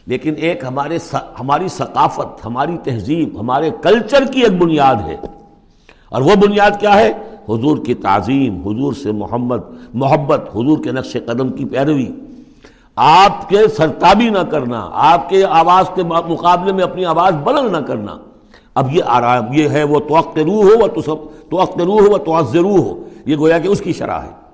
لیکن ایک ہمارے ہماری ثقافت، ہماری تہذیب، ہمارے کلچر کی ایک بنیاد ہے۔ اور وہ بنیاد کیا ہے؟ حضور کی تعظیم، حضور سے محمد، محبت، حضور کے نقش قدم کی پیروی۔ آپ کے سرتابی نہ کرنا، آپ کے آواز کے مقابلے میں اپنی آواز بلند نہ کرنا۔ اب یہ آرام، یہ ہے وہ توقت روح ہو وہ تو سب روح ہو وہ تو ہو۔ یہ گویا کہ اس کی شرح ہے۔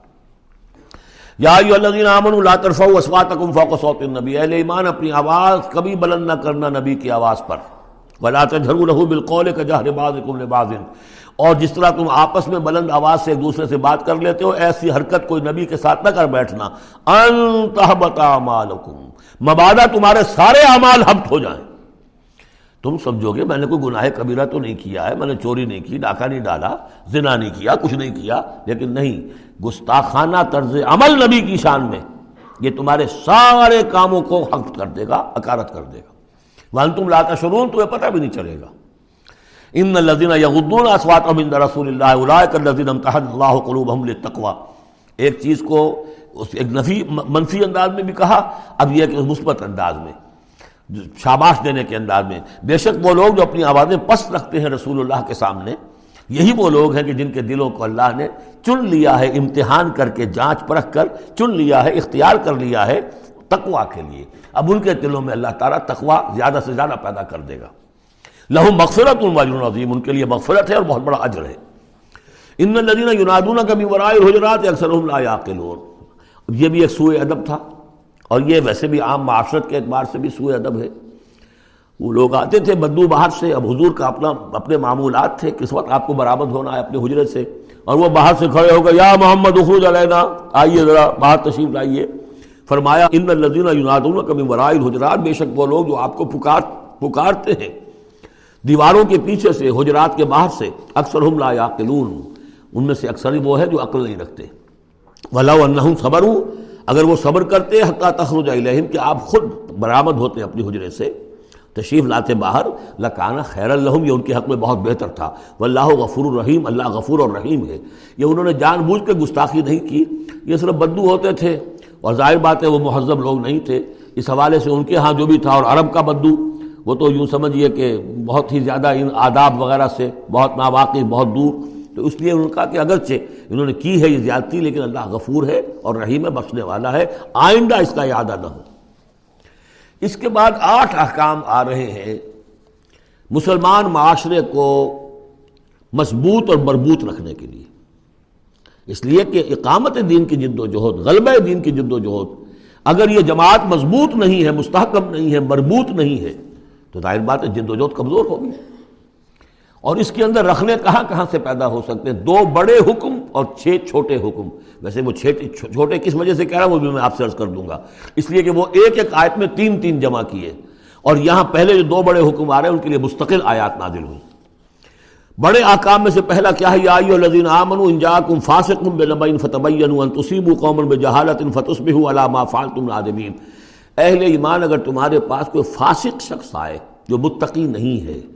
یا الذین آمنوا لا ترفعوا اصواتکم فوق صوت النبی۔ اہل ایمان اپنی آواز کبھی بلند نہ کرنا نبی کی آواز پر۔ ولا تجهروا له بالقول كجهر بعضكم لبعض۔ اور جس طرح تم آپس میں بلند آواز سے ایک دوسرے سے بات کر لیتے ہو، ایسی حرکت کوئی نبی کے ساتھ نہ کر بیٹھنا۔ انتہبت اعمالکم مبادہ تمہارے سارے اعمال حبت ہو جائیں۔ تم سمجھو گے میں نے کوئی گناہ کبیرہ تو نہیں کیا ہے، میں نے چوری نہیں کی، ڈاکہ نہیں ڈالا، زنا نہیں کیا، کچھ نہیں کیا، لیکن نہیں، گستاخانہ طرز عمل نبی کی شان میں یہ تمہارے سارے کاموں کو حق کر دے گا، اکارت کر دے گا۔ ون تم لاتا شرون تمہیں پتہ بھی نہیں چلے گا۔ ان الذين يغضون اصواتهم عند رسول الله اولئك الذين امتحن الله قلوبهم للتقوى ایک چیز کو اس ایک نفی منفی انداز میں بھی کہا، اب یہ کہ مثبت انداز میں۔ شاباش دینے کے انداز میں، بے شک وہ لوگ جو اپنی آوازیں پست رکھتے ہیں رسول اللہ کے سامنے، یہی وہ لوگ ہیں کہ جن کے دلوں کو اللہ نے چن لیا ہے، امتحان کر کے جانچ پرکھ کر چن لیا ہے، اختیار کر لیا ہے تقوا کے لیے۔ اب ان کے دلوں میں اللہ تعالیٰ تقوا زیادہ سے زیادہ پیدا کر دے گا۔ لہو مغفرت واجر عظیم، ان کے لیے مغفرت ہے اور بہت بڑا اجر ہے۔ ان الذین ینادون کبھی ورائے الحجرات اکثرهم لا یہ بھی ایک سوء ادب تھا۔ اور یہ ویسے بھی عام معاشرت کے اعتبار سے بھی سوء ادب ہے۔ وہ لوگ آتے تھے بدو باہر سے، اب حضور کا اپنا، اپنے معمولات تھے، کس وقت آپ کو برآمد ہونا ہے اپنے حجرے سے، اور وہ باہر سے کھڑے ہو گئے، یا محمد اخروج علینا آئیے ذرا باہر تشریف لائیے۔ فرمایا، ان الذین ینادون کبھی ورائے الحجرات بے شک وہ لوگ جو آپ کو پکار، پکارتے ہیں۔ دیواروں کے پیچھے سے، حجرات کے باہر سے اکثر ہم لا یاقلون۔ ان میں سے اکثر ہی وہ ہے جو عقل نہیں رکھتے۔ ولاؤ صبر ہوں اگر وہ صبر کرتے، حتیٰ تخرج علیہم کہ آپ خود برآمد ہوتے اپنی حجرے سے، تشریف لاتے باہر لکانہ خیر الحم یہ ان کے حق میں بہت بہتر تھا۔ واللہ غفور الرحیم، اللہ غفور اور رحیم ہے۔ یہ انہوں نے جان بوجھ کے گستاخی نہیں کی، یہ صرف بدو ہوتے تھے۔ اور ظاہر بات ہے، وہ مہذب لوگ نہیں تھے۔ اس حوالے سے ان کے ہاں جو بھی تھا، اور عرب کا بدو، وہ تو یوں سمجھیے کہ بہت ہی زیادہ ان آداب وغیرہ سے، بہت ناواقع بہت دور۔ تو اس لیے انہوں نے کہا کہ اگرچہ انہوں نے کی ہے یہ زیادتی، لیکن اللہ غفور ہے اور رحیم بخشنے والا ہے، آئندہ اس کا یادہ نہ ہو۔ اس کے بعد آٹھ احکام آ رہے ہیں۔ مسلمان معاشرے کو مضبوط اور مربوط رکھنے کے لیے۔ اس لیے کہ اقامت دین کی جد و جہد، غلبہ دین کی جد و جہد، اگر یہ جماعت مضبوط نہیں ہے، مستحکم نہیں ہے، مربوط نہیں ہے، تو ظاہر بات ہے جد و جہد کمزور ہوگی۔ اور اس کے اندر رکھنے کہاں کہاں سے پیدا ہو سکتے ہیں؟ دو بڑے حکم اور چھ چھوٹے حکم۔ ویسے وہ چھوٹے کس وجہ سے کہہ رہا ہوں وہ بھی میں آپ سے عرض کر دوں گا۔ اس لیے کہ وہ ایک ایک آیت میں تین تین جمع کیے۔ اور یہاں پہلے جو دو بڑے حکم آ رہے ہیں ان کے لیے مستقل آیات نازل ہوئی۔ بڑے آکام میں سے پہلا کیا ہے؟ یا ایو الذین آمنوا ان جاءکم فاسق بنبأ فتبینوا ان تصیبوا قوما بجہالۃ فتصبحوا علی ما فعلتم نادمین اہل ایمان، اگر تمہارے پاس کوئی فاسق شخص آئے جو متقی نہیں ہے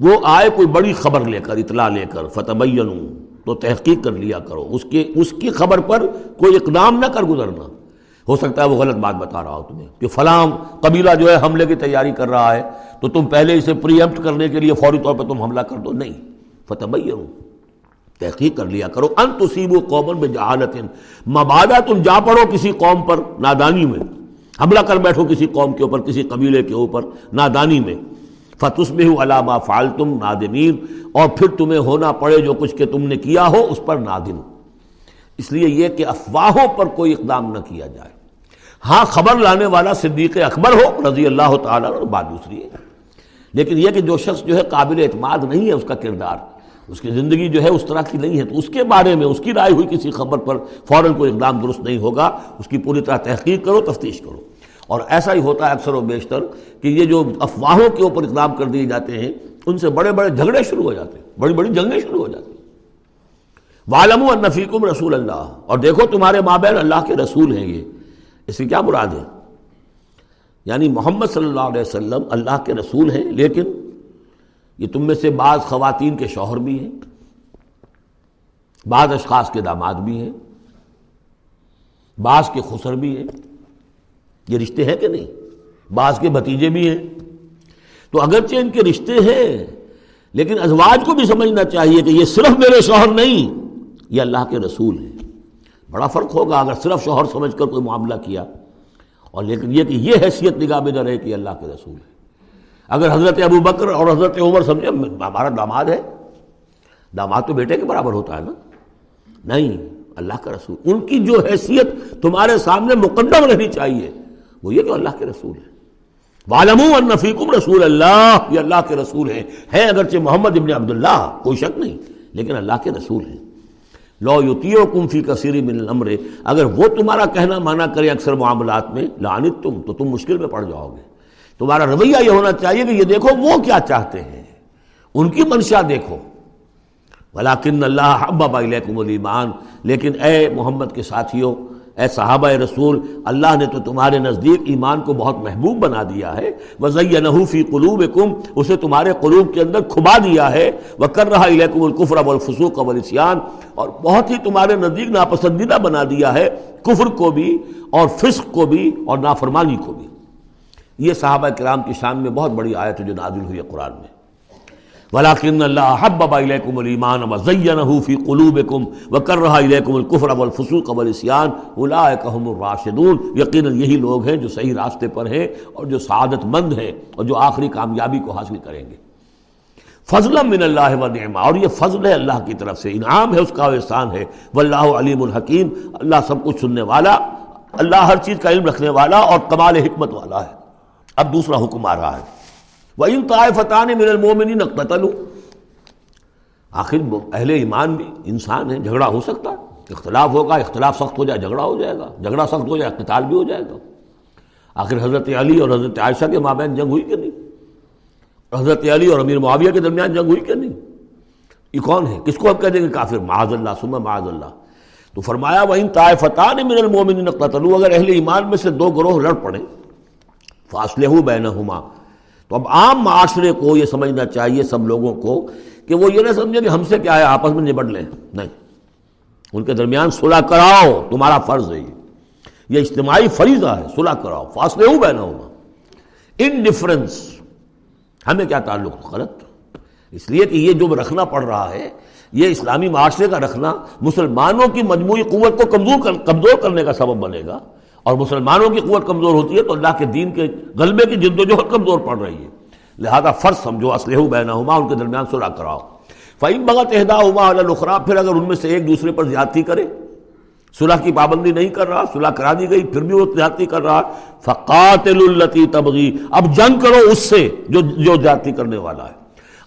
وہ آئے کوئی بڑی خبر لے کر، اطلاع لے کر فتح تو تحقیق کر لیا کرو۔ اس کے، اس کی خبر پر کوئی اقدام نہ کر گزرنا۔ ہو سکتا ہے وہ غلط بات بتا رہا ہو تمہیں کہ فلاں قبیلہ جو ہے حملے کی تیاری کر رہا ہے، تو تم پہلے اسے پری ایمپٹ کرنے کے لیے فوری طور پہ تم حملہ کر دو۔ نہیں۔ فتح تحقیق کر لیا کرو۔ ان تصیب و قومن میں جہالت مبادہ تم جا پڑو کسی قوم پر نادانی میں۔ حملہ کر بیٹھو کسی قوم کے اوپر، کسی قبیلے کے اوپر نادانی میں۔ فتس میں علامہ فالتم نادمین اور پھر تمہیں ہونا پڑے جو کچھ کہ تم نے کیا ہو، اس پر نادم۔ اس لیے یہ کہ افواہوں پر کوئی اقدام نہ کیا جائے۔ ہاں خبر لانے والا صدیق اکبر ہو، رضی اللہ تعالیٰ اور بات دوسری ہے۔ لیکن یہ کہ جو شخص جو ہے قابل اعتماد نہیں ہے، اس کا کردار، اس کی زندگی جو ہے اس طرح کی نہیں ہے۔ تو اس کے بارے میں، اس کی رائے ہوئی کسی خبر پر فوراً کوئی اقدام درست نہیں ہوگا۔ اس کی پوری طرح تحقیق کرو، تفتیش کرو۔ اور ایسا ہی ہوتا ہے اکثر و بیشتر کہ یہ جو افواہوں کے اوپر اقدام کر دیے جاتے ہیں، ان سے بڑے بڑے جھگڑے شروع ہو جاتے ہیں، بڑی بڑی جنگیں شروع ہو جاتی ہیں۔ والم النفیقم رسول اللہ اور دیکھو تمہارے مابین اللہ کے رسول ہیں یہ۔ اس کی کیا مراد ہے؟ یعنی محمد صلی اللہ علیہ وسلم اللہ کے رسول ہیں، لیکن یہ تم میں سے بعض خواتین کے شوہر بھی ہیں، بعض اشخاص کے داماد بھی ہیں، بعض کے خسر بھی ہیں۔ یہ رشتے ہیں کہ نہیں؟ بعض کے بھتیجے بھی ہیں۔ تو اگرچہ ان کے رشتے ہیں، لیکن ازواج کو بھی سمجھنا چاہیے کہ یہ صرف میرے شوہر نہیں، یہ اللہ کے رسول ہیں۔ بڑا فرق ہوگا اگر صرف شوہر سمجھ کر کوئی معاملہ کیا۔ اور لیکن یہ کہ یہ حیثیت نگاہ میں نہ رہے کہ اللہ کے رسول ہے اگر حضرت ابو بکر اور حضرت عمر سمجھے، ہمارا داماد ہے۔ داماد تو بیٹے کے برابر ہوتا ہے نا؟ نہیں، اللہ کا رسول۔ ان کی جو حیثیت تمہارے سامنے مقدم رہنی چاہیے۔ وہ یہ کہ اللہ کے رسول ہے والم النفیقم رسول اللہ یہ اللہ کے رسول ہیں۔ ہے اگرچہ محمد ابن عبداللہ، کوئی شک نہیں، لیکن اللہ کے رسول ہیں۔ لو یوتیو کم فی کثیر من الامر اگر وہ تمہارا کہنا مانا کرے اکثر معاملات میں لعنت تم تو تم مشکل میں پڑ جاؤ گے۔ تمہارا رویہ یہ ہونا چاہیے کہ یہ دیکھو وہ کیا چاہتے ہیں۔ ان کی منشا دیکھو۔ ولاکن اللہ الیکم الایمان لیکن اے محمد کے ساتھیوں اے صحابہ رسول، اللہ نے تو تمہارے نزدیک ایمان کو بہت محبوب بنا دیا ہے۔ وزینہ فی قلوبکم اسے تمہارے قلوب کے اندر کھبا دیا ہے۔ وہ کر رہا الیکم الکفر والفسوق والعصیان اور بہت ہی تمہارے نزدیک ناپسندیدہ بنا دیا ہے کفر کو بھی اور فسق کو بھی اور نافرمانی کو بھی۔ یہ صحابہ کرام کی شان میں بہت بڑی آیت جو نازل ہوئی ہے قرآن میں۔ ولاکن اللہ حبب الیکم الایمان وزینہ فی قلوبکم وکرہ الیکم الکفر والفسوق والعصیان اولئک هم الراشدون یقینا یہی لوگ ہیں جو صحیح راستے پر ہیں اور جو سعادت مند ہیں اور جو آخری کامیابی کو حاصل کریں گے۔ فضل من اللہ و نعمہ، اور یہ فضل ہے اللہ کی طرف سے، انعام ہے اس کا احسان ہے۔ واللہ علیم الحکیم اللہ سب کچھ سننے والا، اللہ ہر چیز کا علم رکھنے والا اور کمال حکمت والا ہے۔ اب دوسرا حکم آ رہا ہے۔ وہ ان طائفتان من المومنین آخر اہل ایمان بھی انسان ہیں، جھگڑا ہو سکتا ہے۔ اختلاف ہوگا، اختلاف سخت ہو جائے، جھگڑا ہو جائے گا۔ جھگڑا سخت ہو جائے قتال بھی ہو جائے گا۔ آخر حضرت علی اور حضرت عائشہ کے مابین جنگ ہوئی کہ نہیں؟ حضرت علی اور امیر معاویہ کے درمیان جنگ ہوئی کہ نہیں؟ یہ کون ہے؟ کس کو ہم کہہ دیں گے؟ کافر۔ معاذ اللہ سما معاذ اللہ۔ تو فرمایا وہ ان طائفتان من المومنین قتلوا اگر اہل ایمان میں سے دو گروہ لڑ پڑے فاصلے ہو بینہما تو اب عام معاشرے کو یہ سمجھنا چاہیے سب لوگوں کو کہ وہ یہ نہ سمجھے کہ ہم سے کیا ہے، آپس میں نبٹ لیں۔ نہیں۔ ان کے درمیان صلح کراؤ، تمہارا فرض ہے یہ۔ اجتماعی فریضہ ہے، صلح کراؤ، فاصلے ہو بینہما ان ڈفرنس ہمیں کیا تعلق؟ غلط۔ اس لیے کہ یہ جو رکھنا پڑ رہا ہے، یہ اسلامی معاشرے کا رکھنا مسلمانوں کی مجموعی قوت کو کمزور کمزور کرنے کا سبب بنے گا۔ اور مسلمانوں کی قوت کمزور ہوتی ہے تو اللہ کے دین کے غلبے کی جد و جہد کمزور پڑ رہی ہے۔ لہذا فرض سمجھو اسلحہ بینا ہما ان کے درمیان صلح کراؤ۔ فعیم بغت عہدہ ہما الخرا پھر اگر ان میں سے ایک دوسرے پر زیادتی کرے صلح کی پابندی نہیں کر رہا صلح کرا دی گئی، پھر بھی وہ زیادتی کر رہا فقات التی تبغی اب جنگ کرو اس سے جو جو زیادتی کرنے والا ہے۔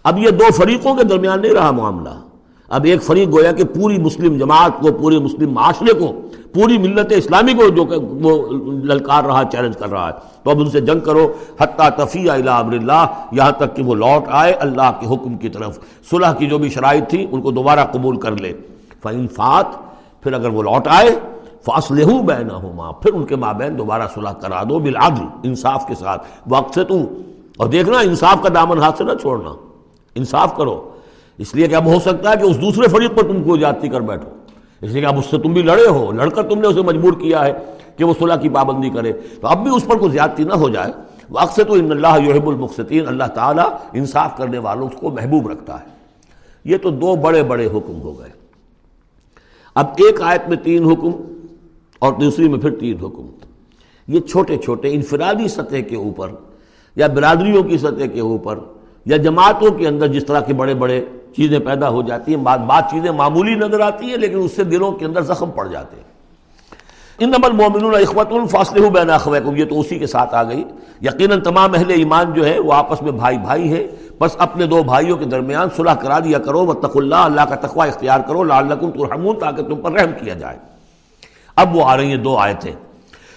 اب یہ دو فریقوں کے درمیان نہیں رہا معاملہ۔ اب ایک فریق گویا کہ پوری مسلم جماعت کو پورے مسلم معاشرے کو، پوری ملت اسلامی کو جو کہ وہ للکار رہا، چیلنج کر رہا ہے۔ تو اب ان سے جنگ کرو۔ حتیٰ تفیع امر اللہ، یہاں تک کہ وہ لوٹ آئے اللہ کے حکم کی طرف۔ صلح کی جو بھی شرائط تھی، ان کو دوبارہ قبول کر لے۔ فات، پھر اگر وہ لوٹ آئے فاصلے ہوں بہ نہ پھر ان کے مابین دوبارہ صلح کرا دو بالعدل، انصاف کے ساتھ۔ وقت سے تو اور دیکھنا انصاف کا دامن ہاتھ سے نہ چھوڑنا۔ انصاف کرو۔ اس لیے کہ اب ہو سکتا ہے کہ اس دوسرے فریق پر تم کو جاتی کر بیٹھو۔ اس لیے کہ اب اس سے تم بھی لڑے ہو لڑ کر تم نے اسے مجبور کیا ہے کہ وہ صلح کی پابندی کرے۔ تو اب بھی اس پر کوئی زیادتی نہ ہو جائے۔ اکثر تو ان اللہ یحب المقصطین اللہ تعالیٰ انصاف کرنے والوں اس کو محبوب رکھتا ہے۔ یہ تو دو بڑے بڑے حکم ہو گئے۔ اب ایک آیت میں تین حکم اور دوسری میں پھر تین حکم۔ یہ چھوٹے چھوٹے انفرادی سطح کے اوپر یا برادریوں کی سطح کے اوپر یا جماعتوں کے اندر جس طرح کے بڑے بڑے چیزیں پیدا ہو جاتی ہیں بات چیزیں معمولی نظر آتی ہیں، لیکن اس سے دلوں کے اندر زخم پڑ جاتے ہیں۔ ان نمبر مومن اخوت الفاصل بین اخویکم، یہ تو اسی کے ساتھ آ گئی۔ یقیناً تمام اہل ایمان جو ہے وہ آپس میں بھائی بھائی ہے بس اپنے دو بھائیوں کے درمیان صلح کرا دیا کرو وتق اللہ اللہ کا تقوی اختیار کرو، لعلکم ترحمون، تاکہ تم پر رحم کیا جائے۔ اب وہ آ رہی ہیں دو آیتیں۔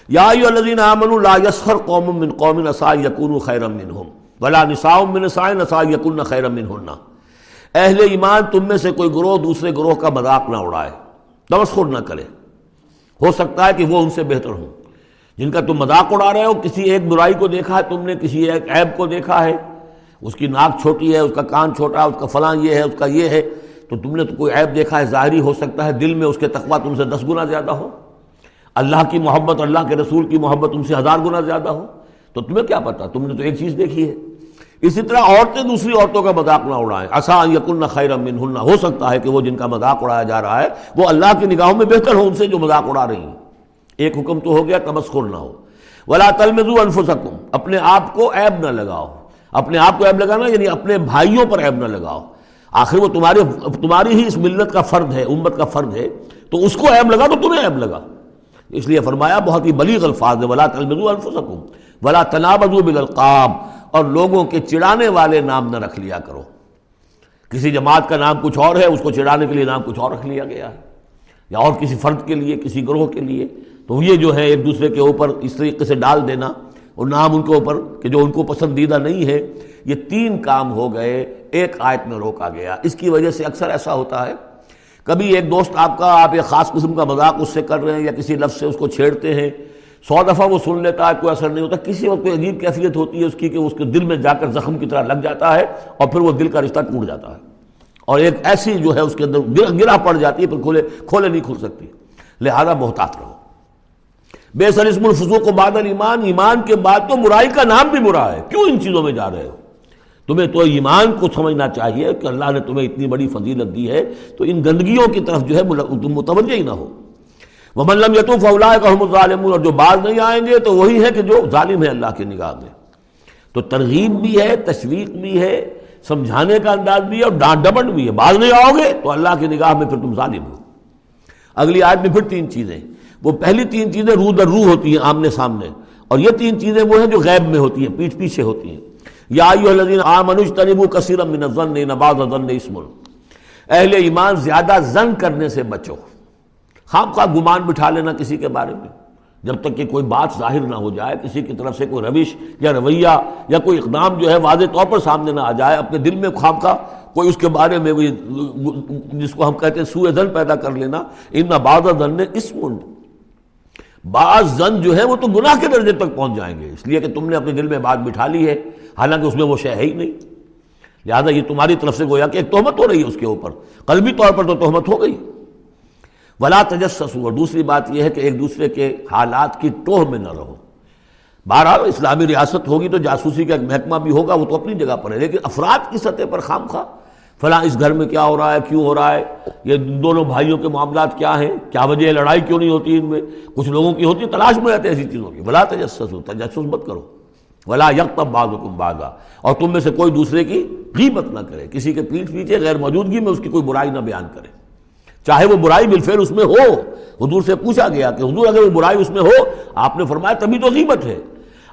یا ایو الذین آمنوا لا یسخر قوم من قوم عسى یکونوا خیرا منهم ولا نساء من نساء عسى یکن خیرا منهن اہل ایمان تم میں سے کوئی گروہ دوسرے گروہ کا مذاق نہ اڑائے، تمسخر نہ کرے۔ ہو سکتا ہے کہ وہ ان سے بہتر ہوں۔ جن کا تم مذاق اڑا رہے ہو، کسی ایک برائی کو دیکھا ہے، تم نے کسی ایک عیب کو دیکھا ہے، اس کی ناک چھوٹی ہے، اس کا کان چھوٹا ہے، اس کا فلاں یہ ہے، اس کا یہ ہے، تو تم نے تو کوئی عیب دیکھا ہے، ظاہری ہو سکتا ہے دل میں اس کے تقوی تم سے دس گنا زیادہ ہو۔ اللہ کی محبت، اللہ کے رسول کی محبت تم سے ہزار گنا زیادہ ہو۔ تو تمہیں کیا پتا تم نے تو ایک چیز دیکھی ہے۔ اسی طرح عورتیں دوسری عورتوں کا مذاق نہ اڑائیں۔ آسان یقن خیر منہ ہو سکتا ہے کہ وہ جن کا مذاق اڑایا جا رہا ہے، وہ اللہ کی نگاہوں میں بہتر ہو ان سے جو مذاق اڑا رہی ہیں۔ ایک حکم تو ہو گیا، تمسخر نہ ہو۔ ولا تلمزو انفسکم اپنے آپ کو عیب نہ لگاؤ۔ اپنے آپ کو عیب لگانا یعنی اپنے بھائیوں پر عیب نہ لگاؤ۔ آخر وہ تمہارے، تمہاری ہی اس ملت کا فرد ہے، امت کا فرد ہے۔ تو اس کو عیب لگا تو تمہیں عیب لگا۔ اس لیے فرمایا، بہت ہی بلیغ الفاظ ہے۔ ولا تلمزو انفسکم ولا تنابزو بالالقاب اور لوگوں کے چڑانے والے نام نہ رکھ لیا کرو۔ کسی جماعت کا نام کچھ اور ہے، اس کو چڑانے کے لیے نام کچھ اور رکھ لیا گیا۔ ہے یا اور کسی فرد کے لیے، کسی گروہ کے لیے۔ تو یہ جو ہے، ایک دوسرے کے اوپر اس طریقے سے ڈال دینا۔ اور نام ان کے اوپر کہ جو ان کو پسندیدہ نہیں ہے، یہ تین کام ہو گئے۔ ایک آیت میں روکا گیا۔ اس کی وجہ سے اکثر ایسا ہوتا ہے۔ کبھی ایک دوست آپ کا، آپ ایک خاص قسم کا مذاق اس سے کر رہے ہیں یا کسی لفظ سے اس کو چھیڑتے ہیں۔ سو دفعہ وہ سن لیتا ہے، کوئی اثر نہیں ہوتا۔ کسی وقت کوئی عجیب کیفیت ہوتی ہے اس کی کہ اس کے دل میں جا کر زخم کی طرح لگ جاتا ہے اور پھر وہ دل کا رشتہ ٹوٹ جاتا ہے۔ اور ایک ایسی جو ہے اس کے اندر گرا پڑ جاتی ہے، پھر کھولے کھولے نہیں کھل سکتی۔ لہذا بہتات رہو۔ بے سر اسم الفضوق و بادل ایمان ایمان کے بعد تو برائی کا نام بھی برا ہے۔ کیوں ان چیزوں میں جا رہے ہو؟ تمہیں تو ایمان کو سمجھنا چاہیے کہ اللہ نے تمہیں اتنی بڑی فضیلت دی ہے تو ان گندگیوں کی طرف جو ہے تم متوجہ ہی نہ ہو۔ وہ یتوف اللہ کا ظالم اور جو بعض نہیں آئیں گے تو وہی ہے کہ جو ظالم ہے اللہ کی نگاہ میں۔ تو ترغیب بھی ہے، تشویق بھی ہے، سمجھانے کا انداز بھی ہے اور ڈانٹ ڈبٹ بھی ہے۔ بعض نہیں آؤ گے تو اللہ کی نگاہ میں پھر تم ظالم ہو۔ اگلی آج میں پھر تین چیزیں۔ وہ پہلی تین چیزیں روح در روح ہوتی ہیں، آمنے سامنے۔ اور یہ تین چیزیں وہ ہیں جو غیب میں ہوتی ہیں پیچھ پیچھے ہوتی ہیں۔ یا منوج تنبو کثیر نباز اسم۔ اہل ایمان زیادہ زن کرنے سے بچو۔ خواب خواہ گمان بٹھا لینا کسی کے بارے میں۔ جب تک کہ کوئی بات ظاہر نہ ہو جائے، کسی کی طرف سے کوئی روش یا رویہ یا کوئی اقدام جو ہے واضح طور پر سامنے نہ آ جائے، اپنے دل میں خواب کا کوئی اس کے بارے میں جس کو ہم کہتے ہیں سوئے دن پیدا کر لینا۔ ان بعض دن نے اس بعض زن جو ہے وہ تو گناہ کے درجے تک پہنچ جائیں گے۔ اس لیے کہ تم نے اپنے دل میں بات بٹھا لی ہے۔ حالانکہ اس میں وہ شے ہے ہی نہیں۔ لہٰذا یہ تمہاری طرف سے گویا کہ ایک تہمت ہو رہی ہے اس کے اوپر۔ قلبی طور پر تو تہمت ہو گئی۔ ولا تجسس اور دوسری بات یہ ہے کہ ایک دوسرے کے حالات کی ٹوہ میں نہ رہو۔ بہرحال اسلامی ریاست ہوگی تو جاسوسی کا ایک محکمہ بھی ہوگا، وہ تو اپنی جگہ پر ہے، لیکن افراد کی سطح پر خام خواہ۔ فلاں اس گھر میں کیا ہو رہا ہے، کیوں ہو رہا ہے، یہ دونوں بھائیوں کے معاملات کیا ہیں؟ کیا وجہ لڑائی کیوں نہیں ہوتی ان میں؟ کچھ لوگوں کی ہوتی تلاش میں رہتے ایسی چیزوں کی۔ ولا تجسس ہو تجسس مت کرو۔ ولا یک تب باز حکم بازا اور تم میں سے کوئی دوسرے کی غیبت نہ کرے، کسی کے پیٹھ پیچھے غیر موجودگی میں اس کی کوئی برائی نہ بیان کرے۔ چاہے وہ برائی بالفعل اس میں ہو، حضور سے پوچھا گیا کہ حضور اگر وہ برائی اس میں ہو، آپ نے فرمایا تبھی تو غیبت ہے۔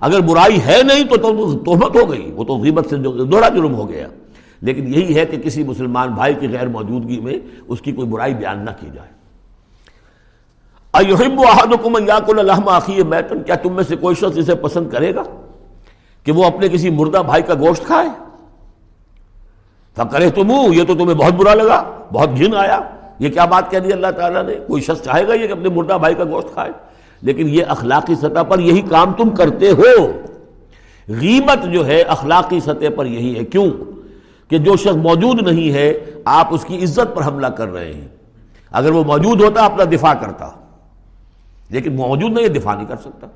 اگر برائی ہے نہیں تو تہمت ہو گئی، وہ تو غیبت سے دوہرا جرم ہو گیا۔ لیکن یہی ہے کہ کسی مسلمان بھائی کی غیر موجودگی میں اس کی کوئی برائی بیان نہ کی جائے۔ میتن، کیا تم میں سے کوئی شخص اسے پسند کرے گا کہ وہ اپنے کسی مردہ بھائی کا گوشت کھائے؟ کرے تم یہ تو تمہیں بہت برا لگا، بہت گھن آیا۔ یہ کیا بات کہہ دی اللہ تعالیٰ نے؟ کوئی شخص چاہے گا یہ کہ اپنے مردہ بھائی کا گوشت کھائے؟ لیکن یہ اخلاقی سطح پر یہی کام تم کرتے ہو۔ غیبت جو ہے اخلاقی سطح پر یہی ہے۔ کیوں؟ کہ جو شخص موجود نہیں ہے، آپ اس کی عزت پر حملہ کر رہے ہیں۔ اگر وہ موجود ہوتا، اپنا دفاع کرتا۔ لیکن موجود نہیں دفاع نہیں کر سکتا۔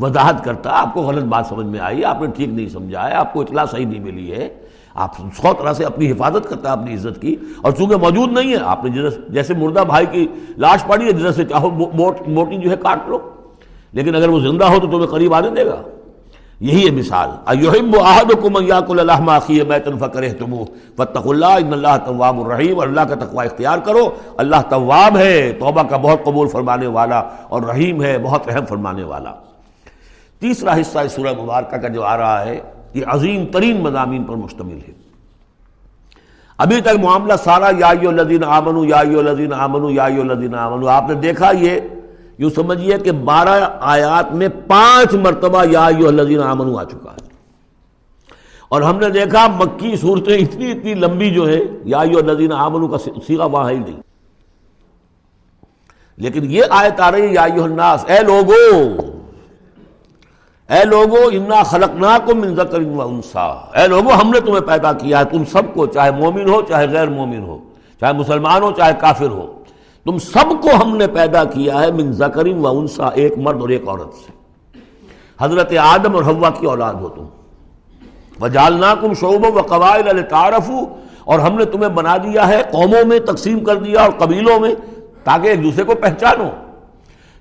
وضاحت کرتا، آپ کو غلط بات سمجھ میں آئی، آپ نے ٹھیک نہیں سمجھا ہے آپ کو اطلاع صحیح نہیں ملی ہے۔ آپ سو طرح سے اپنی حفاظت کرتا ہے، اپنی عزت کی۔ اور چونکہ موجود نہیں ہے، آپ نے جیسے مردہ بھائی کی لاش پڑی ہے، جیسے چاہو موٹی جو ہے کاٹ لو۔ لیکن اگر وہ زندہ ہو تو تمہیں قریب آنے دے گا۔ یہی ہے مثال۔ ایحب احدکم ان یاکل لحم اخیہ بیتا فکرہتموہ۔ فاتقوا اللہ، ان اللہ تواب الرحیم، اور اللہ کا تقوی اختیار کرو۔ اللہ تواب ہے، توبہ کا بہت قبول فرمانے والا، اور رحیم ہے، بہت رحم فرمانے والا۔ تیسرا حصہ اس سورہ مبارکہ کا جو آ رہا ہے یہ عظیم ترین مضامین پر مشتمل ہے۔ ابھی تک معاملہ سارا یا الذین آمنو یا الذین آمنو یا الذین آمنو آپ نے دیکھا یہ، یوں سمجھیے کہ بارہ آیات میں پانچ مرتبہ یا الذین آمنو آ چکا ہے۔ اور ہم نے دیکھا مکی صورتیں اتنی اتنی لمبی جو ہے یا الذین آمنو کا سیغہ وہاں ہی نہیں۔ لیکن یہ آیت آ رہی ہے، یا الناس، اے لوگو! اے لوگو، انا خلقناکم من ذکر و انسا اے لوگو، ہم نے تمہیں پیدا کیا ہے۔ تم سب کو، چاہے مومن ہو، چاہے غیر مومن ہو، چاہے مسلمان ہو، چاہے کافر ہو، تم سب کو ہم نے پیدا کیا ہے من ذکر و انسا ایک مرد اور ایک عورت سے۔ حضرت آدم اور حوا کی اولاد ہو تم۔ وجالناکم شعبہ و قبائل التعارف اور ہم نے تمہیں بنا دیا ہے، قوموں میں تقسیم کر دیا اور قبیلوں میں، تاکہ ایک دوسرے کو پہچانو۔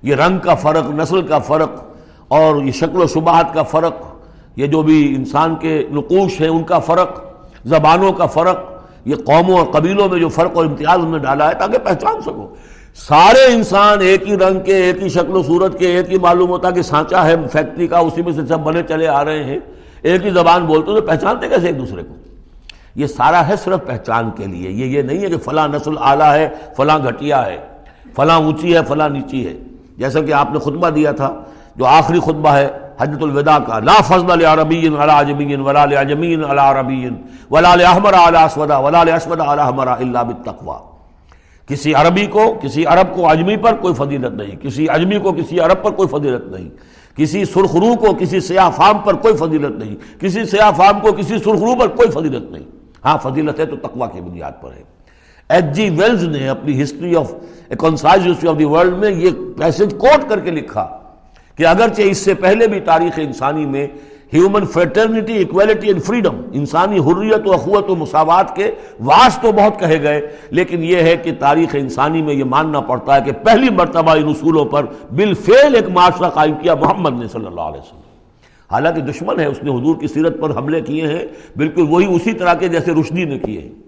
یہ رنگ کا فرق، نسل کا فرق اور یہ شکل و شبہات کا فرق، یہ جو بھی انسان کے نقوش ہیں ان کا فرق، زبانوں کا فرق، یہ قوموں اور قبیلوں میں جو فرق اور امتیاز انہوں نے ڈالا ہے تاکہ پہچان سکو۔ سارے انسان ایک ہی رنگ کے، ایک ہی شکل و صورت کے، ایک ہی معلوم ہوتا کہ سانچا ہے فیکٹری کا، اسی میں سے سب بنے چلے آ رہے ہیں۔ ایک ہی زبان بولتے تو پہچانتے کیسے ایک دوسرے کو؟ یہ سارا ہے صرف پہچان کے لیے۔ یہ یہ نہیں ہے کہ فلاں نسل اعلیٰ ہے، فلاں گھٹیا ہے، فلاں اونچی ہے، فلاں نیچی ہے۔ جیسا کہ آپ نے خطبہ دیا تھا جو آخری خطبہ ہے حجت الوداع کا۔ لا فضل لعربی علی عجمی ولا لعجمی علی عربی ولا لاحمر علی اسود ولا لاسود علی احمر الا بالتقوى۔ کسی عربی کو، کسی عرب کو اجمی پر کوئی فضیلت نہیں۔ کسی اجمی کو، کسی عرب پر کوئی فضیلت نہیں۔ کسی سرخرو کو، کسی سیاہ فام پر کوئی فضیلت نہیں۔ کسی سیاہ فام کو، کسی سرخرو پر کوئی فضیلت نہیں۔ ہاں فضیلت ہے تو تقوی کی بنیاد پر ہے۔ ایچ جی ویلز نے اپنی history of history of the world میں یہ پیسج کوٹ کر کے لکھا۔ کہ اگرچہ اس سے پہلے بھی تاریخ انسانی میں human fraternity equality and freedom انسانی حریت و اخوت و مساوات کے واس تو بہت کہے گئے، لیکن یہ ہے کہ تاریخ انسانی میں یہ ماننا پڑتا ہے کہ پہلی مرتبہ ان اصولوں پر بالفعل ایک معاشرہ قائم کیا محمد نے صلی اللہ علیہ وسلم۔ حالانکہ دشمن ہے، اس نے حضور کی سیرت پر حملے کیے ہیں، بالکل وہی اسی طرح کے جیسے رشدی نے کیے ہیں۔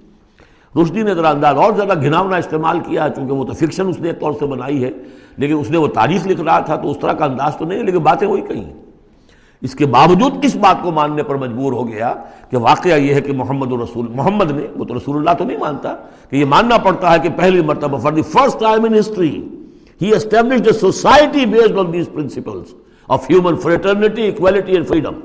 رشدی نے ذرا انداز اور زیادہ گھناونا استعمال کیا، چونکہ وہ تو فکشن اس نے ایک طور سے بنائی ہے، لیکن اس نے وہ تاریخ لکھ رہا تھا تو اس طرح کا انداز تو نہیں لیکن باتیں وہی کہیں۔ اس کے باوجود کس بات کو ماننے پر مجبور ہو گیا کہ واقعہ یہ ہے کہ محمد رسول محمد نے، وہ تو رسول اللہ تو نہیں مانتا، کہ یہ ماننا پڑتا ہے کہ پہلی مرتبہ for the first time in history he establish society based on these principles of human fraternity equality and freedom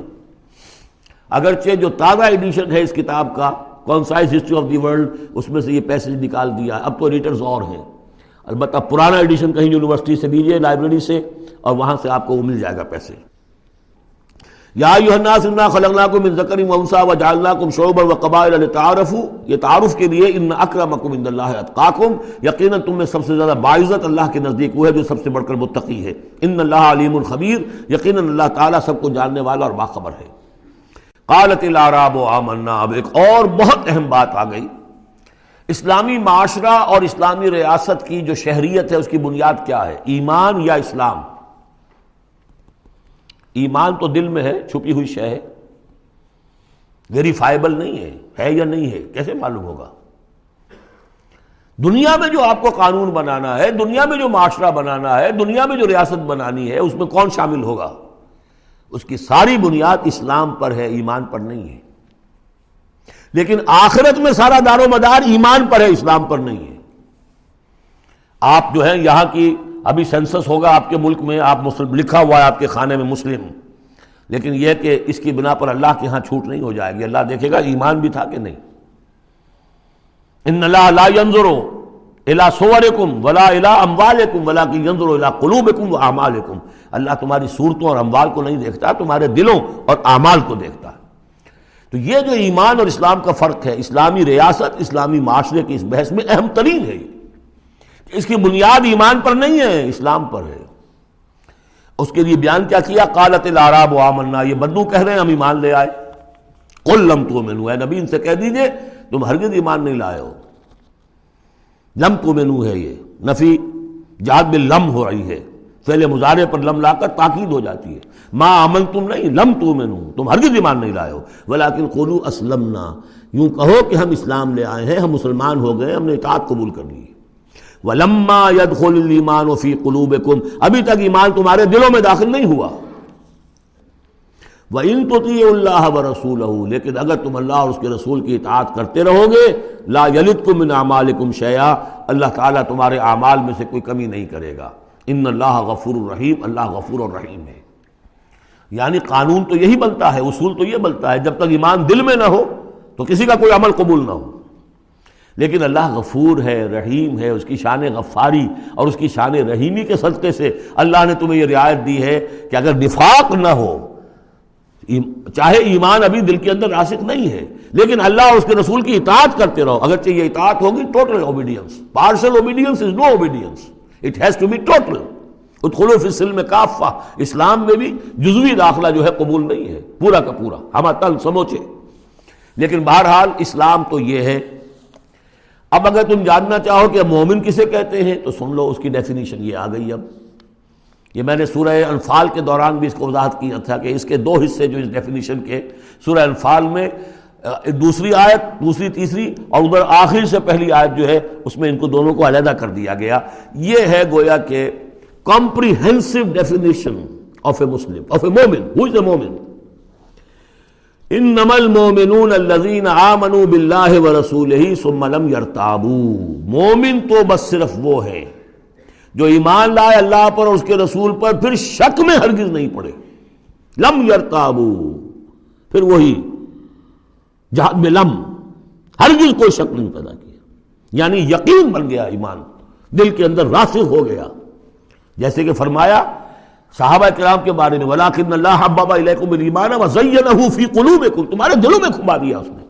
اگرچہ جو تازہ ایڈیشن ہے اس کتاب کا concise history of the world اس میں سے یہ پیسج نکال دیا؟ اب تو ایڈیٹرز اور ہیں۔ البتہ پرانا ایڈیشن کہیں یونیورسٹی سے دیجیے لائبریری سے اور وہاں سے آپ کو وہ مل جائے گا پیسے۔ یا الناس انا خلقناکم من ذکر و انثى وجعلناکم شعوبا وقبائل لتعارفوا، یہ تعارف کے لیے ان اکرمکم عند اللہ اتقاکم، یقینا تم میں سب سے زیادہ باعزت اللہ کے نزدیک وہ ہے جو سب سے بڑھ کر متقی ہے۔ ان اللہ علیم الخبیر یقینا اللہ تعالی سب کو جاننے والا اور باخبر ہے۔ قالت الاعراب آمنا. اب ایک اور بہت اہم بات آ گئی. اسلامی معاشرہ اور اسلامی ریاست کی جو شہریت ہے، اس کی بنیاد کیا ہے؟ ایمان یا اسلام؟ ایمان تو دل میں ہے، چھپی ہوئی شہ ہے. ویریفائبل نہیں ہے ہے یا نہیں ہے؟ کیسے معلوم ہوگا؟ دنیا میں جو آپ کو قانون بنانا ہے، دنیا میں جو معاشرہ بنانا ہے، دنیا میں جو ریاست بنانی ہے، اس میں کون شامل ہوگا؟ اس کی ساری بنیاد اسلام پر ہے، ایمان پر نہیں ہے۔ لیکن آخرت میں سارا دار و مدار ایمان پر ہے، اسلام پر نہیں ہے۔ آپ جو ہے یہاں کی ابھی سینسس ہوگا آپ کے ملک میں، آپ مسلم، لکھا ہوا ہے آپ کے خانے میں مسلم۔ لیکن یہ کہ اس کی بنا پر اللہ کے ہاں چھوٹ نہیں ہو جائے گی۔ اللہ دیکھے گا ایمان بھی تھا کہ نہیں۔ ان اللہ لا ينظرو الا صورکم ولا الا اموالکم ولا کی ينظرو الا قلوبکم و اعمالکم اللہ تمہاری صورتوں اور اموال کو نہیں دیکھتا، تمہارے دلوں اور اعمال کو دیکھتا۔ تو یہ جو ایمان اور اسلام کا فرق ہے، اسلامی ریاست، اسلامی معاشرے کی اس بحث میں اہم ترین ہے۔ اس کی بنیاد ایمان پر نہیں ہے، اسلام پر ہے۔ اس کے لیے بیان کیا کیا؟ قالت العراب و آمنا، یہ بدو کہہ رہے ہیں، ہم ایمان لے آئے۔ کل لم تو مینو ہے نبی ان سے کہہ دیجیے، تم ہرگز ایمان نہیں لائے ہو۔ لم تو مینو ہے یہ۔ نفی، جہاد میں لم ہو رہی ہے۔ فعل مظاہرے پر لم لا کر تاکید ہو جاتی ہے۔ ماں عمل تم نہیں، لم تو میں تم ہرگز ایمان نہیں لائے ہو۔ ولیکن قولو اسلمنا۔ یوں کہو کہ ہم اسلام لے آئے ہیں، ہم مسلمان ہو گئے ہم نے اطاعت قبول کر لی۔ ولما يدخل الايمان في قلوبكم۔ ابھی تک ایمان تمہارے دلوں میں داخل نہیں ہوا۔ وَإِن تُطِيعُ اللَّهَ وَرَسُولَهُ، لیکن اگر تم اللہ اور اس کے رسول کی اطاعت کرتے رہو گے، لا يَلِدْكُم مِّنْ أَعْمَالِكُمْ شَيْئًا، اللہ تعالیٰ تمہارے اعمال میں سے کوئی کمی نہیں کرے گا۔ ان اللہ غفور الرحیم اللہ غفور الرحیم ہے۔ یعنی قانون تو یہی بنتا ہے، اصول تو یہ بنتا ہے، جب تک ایمان دل میں نہ ہو، تو کسی کا کوئی عمل قبول نہ ہو۔ لیکن اللہ غفور ہے، رحیم ہے، اس کی شان غفاری اور اس کی شان رحیمی کے صدقے سے اللہ نے تمہیں یہ رعایت دی ہے کہ اگر نفاق نہ ہو چاہے ایمان ابھی دل کے اندر راسک نہیں ہے، لیکن اللہ اور اس کے رسول کی اطاعت کرتے رہو۔ اگرچہ یہ اطاعت ہوگی total obedience partial obedience is no obedience it has to be total ادخلو فی السلم کافہ۔ اسلام میں بھی جزوی داخلہ جو ہے قبول نہیں ہے، پورا کا پورا۔ ہم تل سموچے۔ لیکن بہرحال اسلام تو یہ ہے۔ اب اگر تم جاننا چاہو کہ مومن کسے کہتے ہیں، تو سن لو اس کی ڈیفینیشن یہ آ گئی اب۔ یہ میں نے سورہ انفال کے دوران بھی اس کو وضاحت کیا تھا کہ اس کے دو حصے جو اس ڈیفینیشن کے سورہ انفال میں دوسری آیت، دوسری، تیسری اور ادھر آخر سے پہلی آیت جو ہے، اس میں ان کو دونوں کو علیحدہ کر دیا گیا۔ یہ ہے گویا کہ comprehensive definition of a Muslim of a مومن ہو از اے مومن انما المؤمنون الذين آمنوا بالله ورسوله ثم لم يرتابوا۔ مومن تو بس صرف وہ ہے۔ جو ایمان لائے اللہ پر اور اس کے رسول پر پھر شک میں ہرگز نہیں پڑے۔ لم يرتابوا پھر وہی جہاد میں لم، ہرگز کوئی شک نہیں پیدا کیا۔ یعنی یقین بن گیا ایمان، دل کے اندر راسخ ہو گیا۔ جیسے کہ فرمایا صحابہ کرام کے بارے میں ولاکن اللہ بابا ایمان فی قلوبکم تمہارے دلوں میں کھبا دیا اس نے۔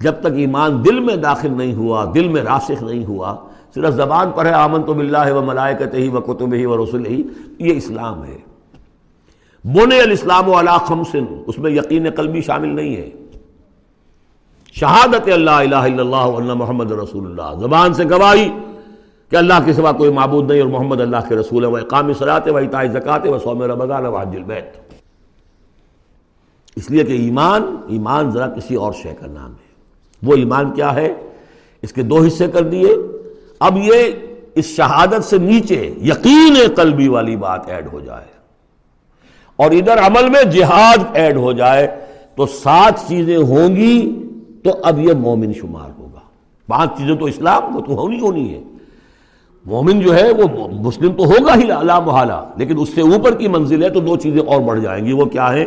جب تک ایمان دل میں داخل نہیں ہوا، دل میں راسخ نہیں ہوا صرف زبان پر ہے آمن تو بلّہ و ملائکت ہی و کتب ہی و رسول ہی یہ اسلام ہے۔ بنے الاسلام و علا خمسن اس میں یقین قلبی شامل نہیں ہے۔ شہادت اللہ الہ الا اللہ اللہ محمد رسول اللہ۔ زبان سے گواہی کہ اللہ کے سوا کوئی معبود نہیں اور محمد اللہ کے رسول ہے۔ وہ اقام صلاحت و اطاع زکات و سوم رمضان و حج البیت۔ اس لیے کہ ایمان ایمان ذرا کسی اور شے کا نام ہے۔ وہ ایمان کیا ہے؟ اس کے دو حصے کر دیے۔ اب یہ اس شہادت سے نیچے یقین قلبی والی بات ایڈ ہو جائے۔ اور ادھر عمل میں جہاد ایڈ ہو جائے تو سات چیزیں ہوں گی تو اب یہ مومن شمار ہوگا۔ پانچ چیزیں تو اسلام وہ تو ہونی ہونی ہے مومن جو ہے وہ مسلم تو ہوگا ہی اللہ محالہ، لیکن اس سے اوپر کی منزل ہے تو دو چیزیں اور بڑھ جائیں گی۔ وہ کیا ہے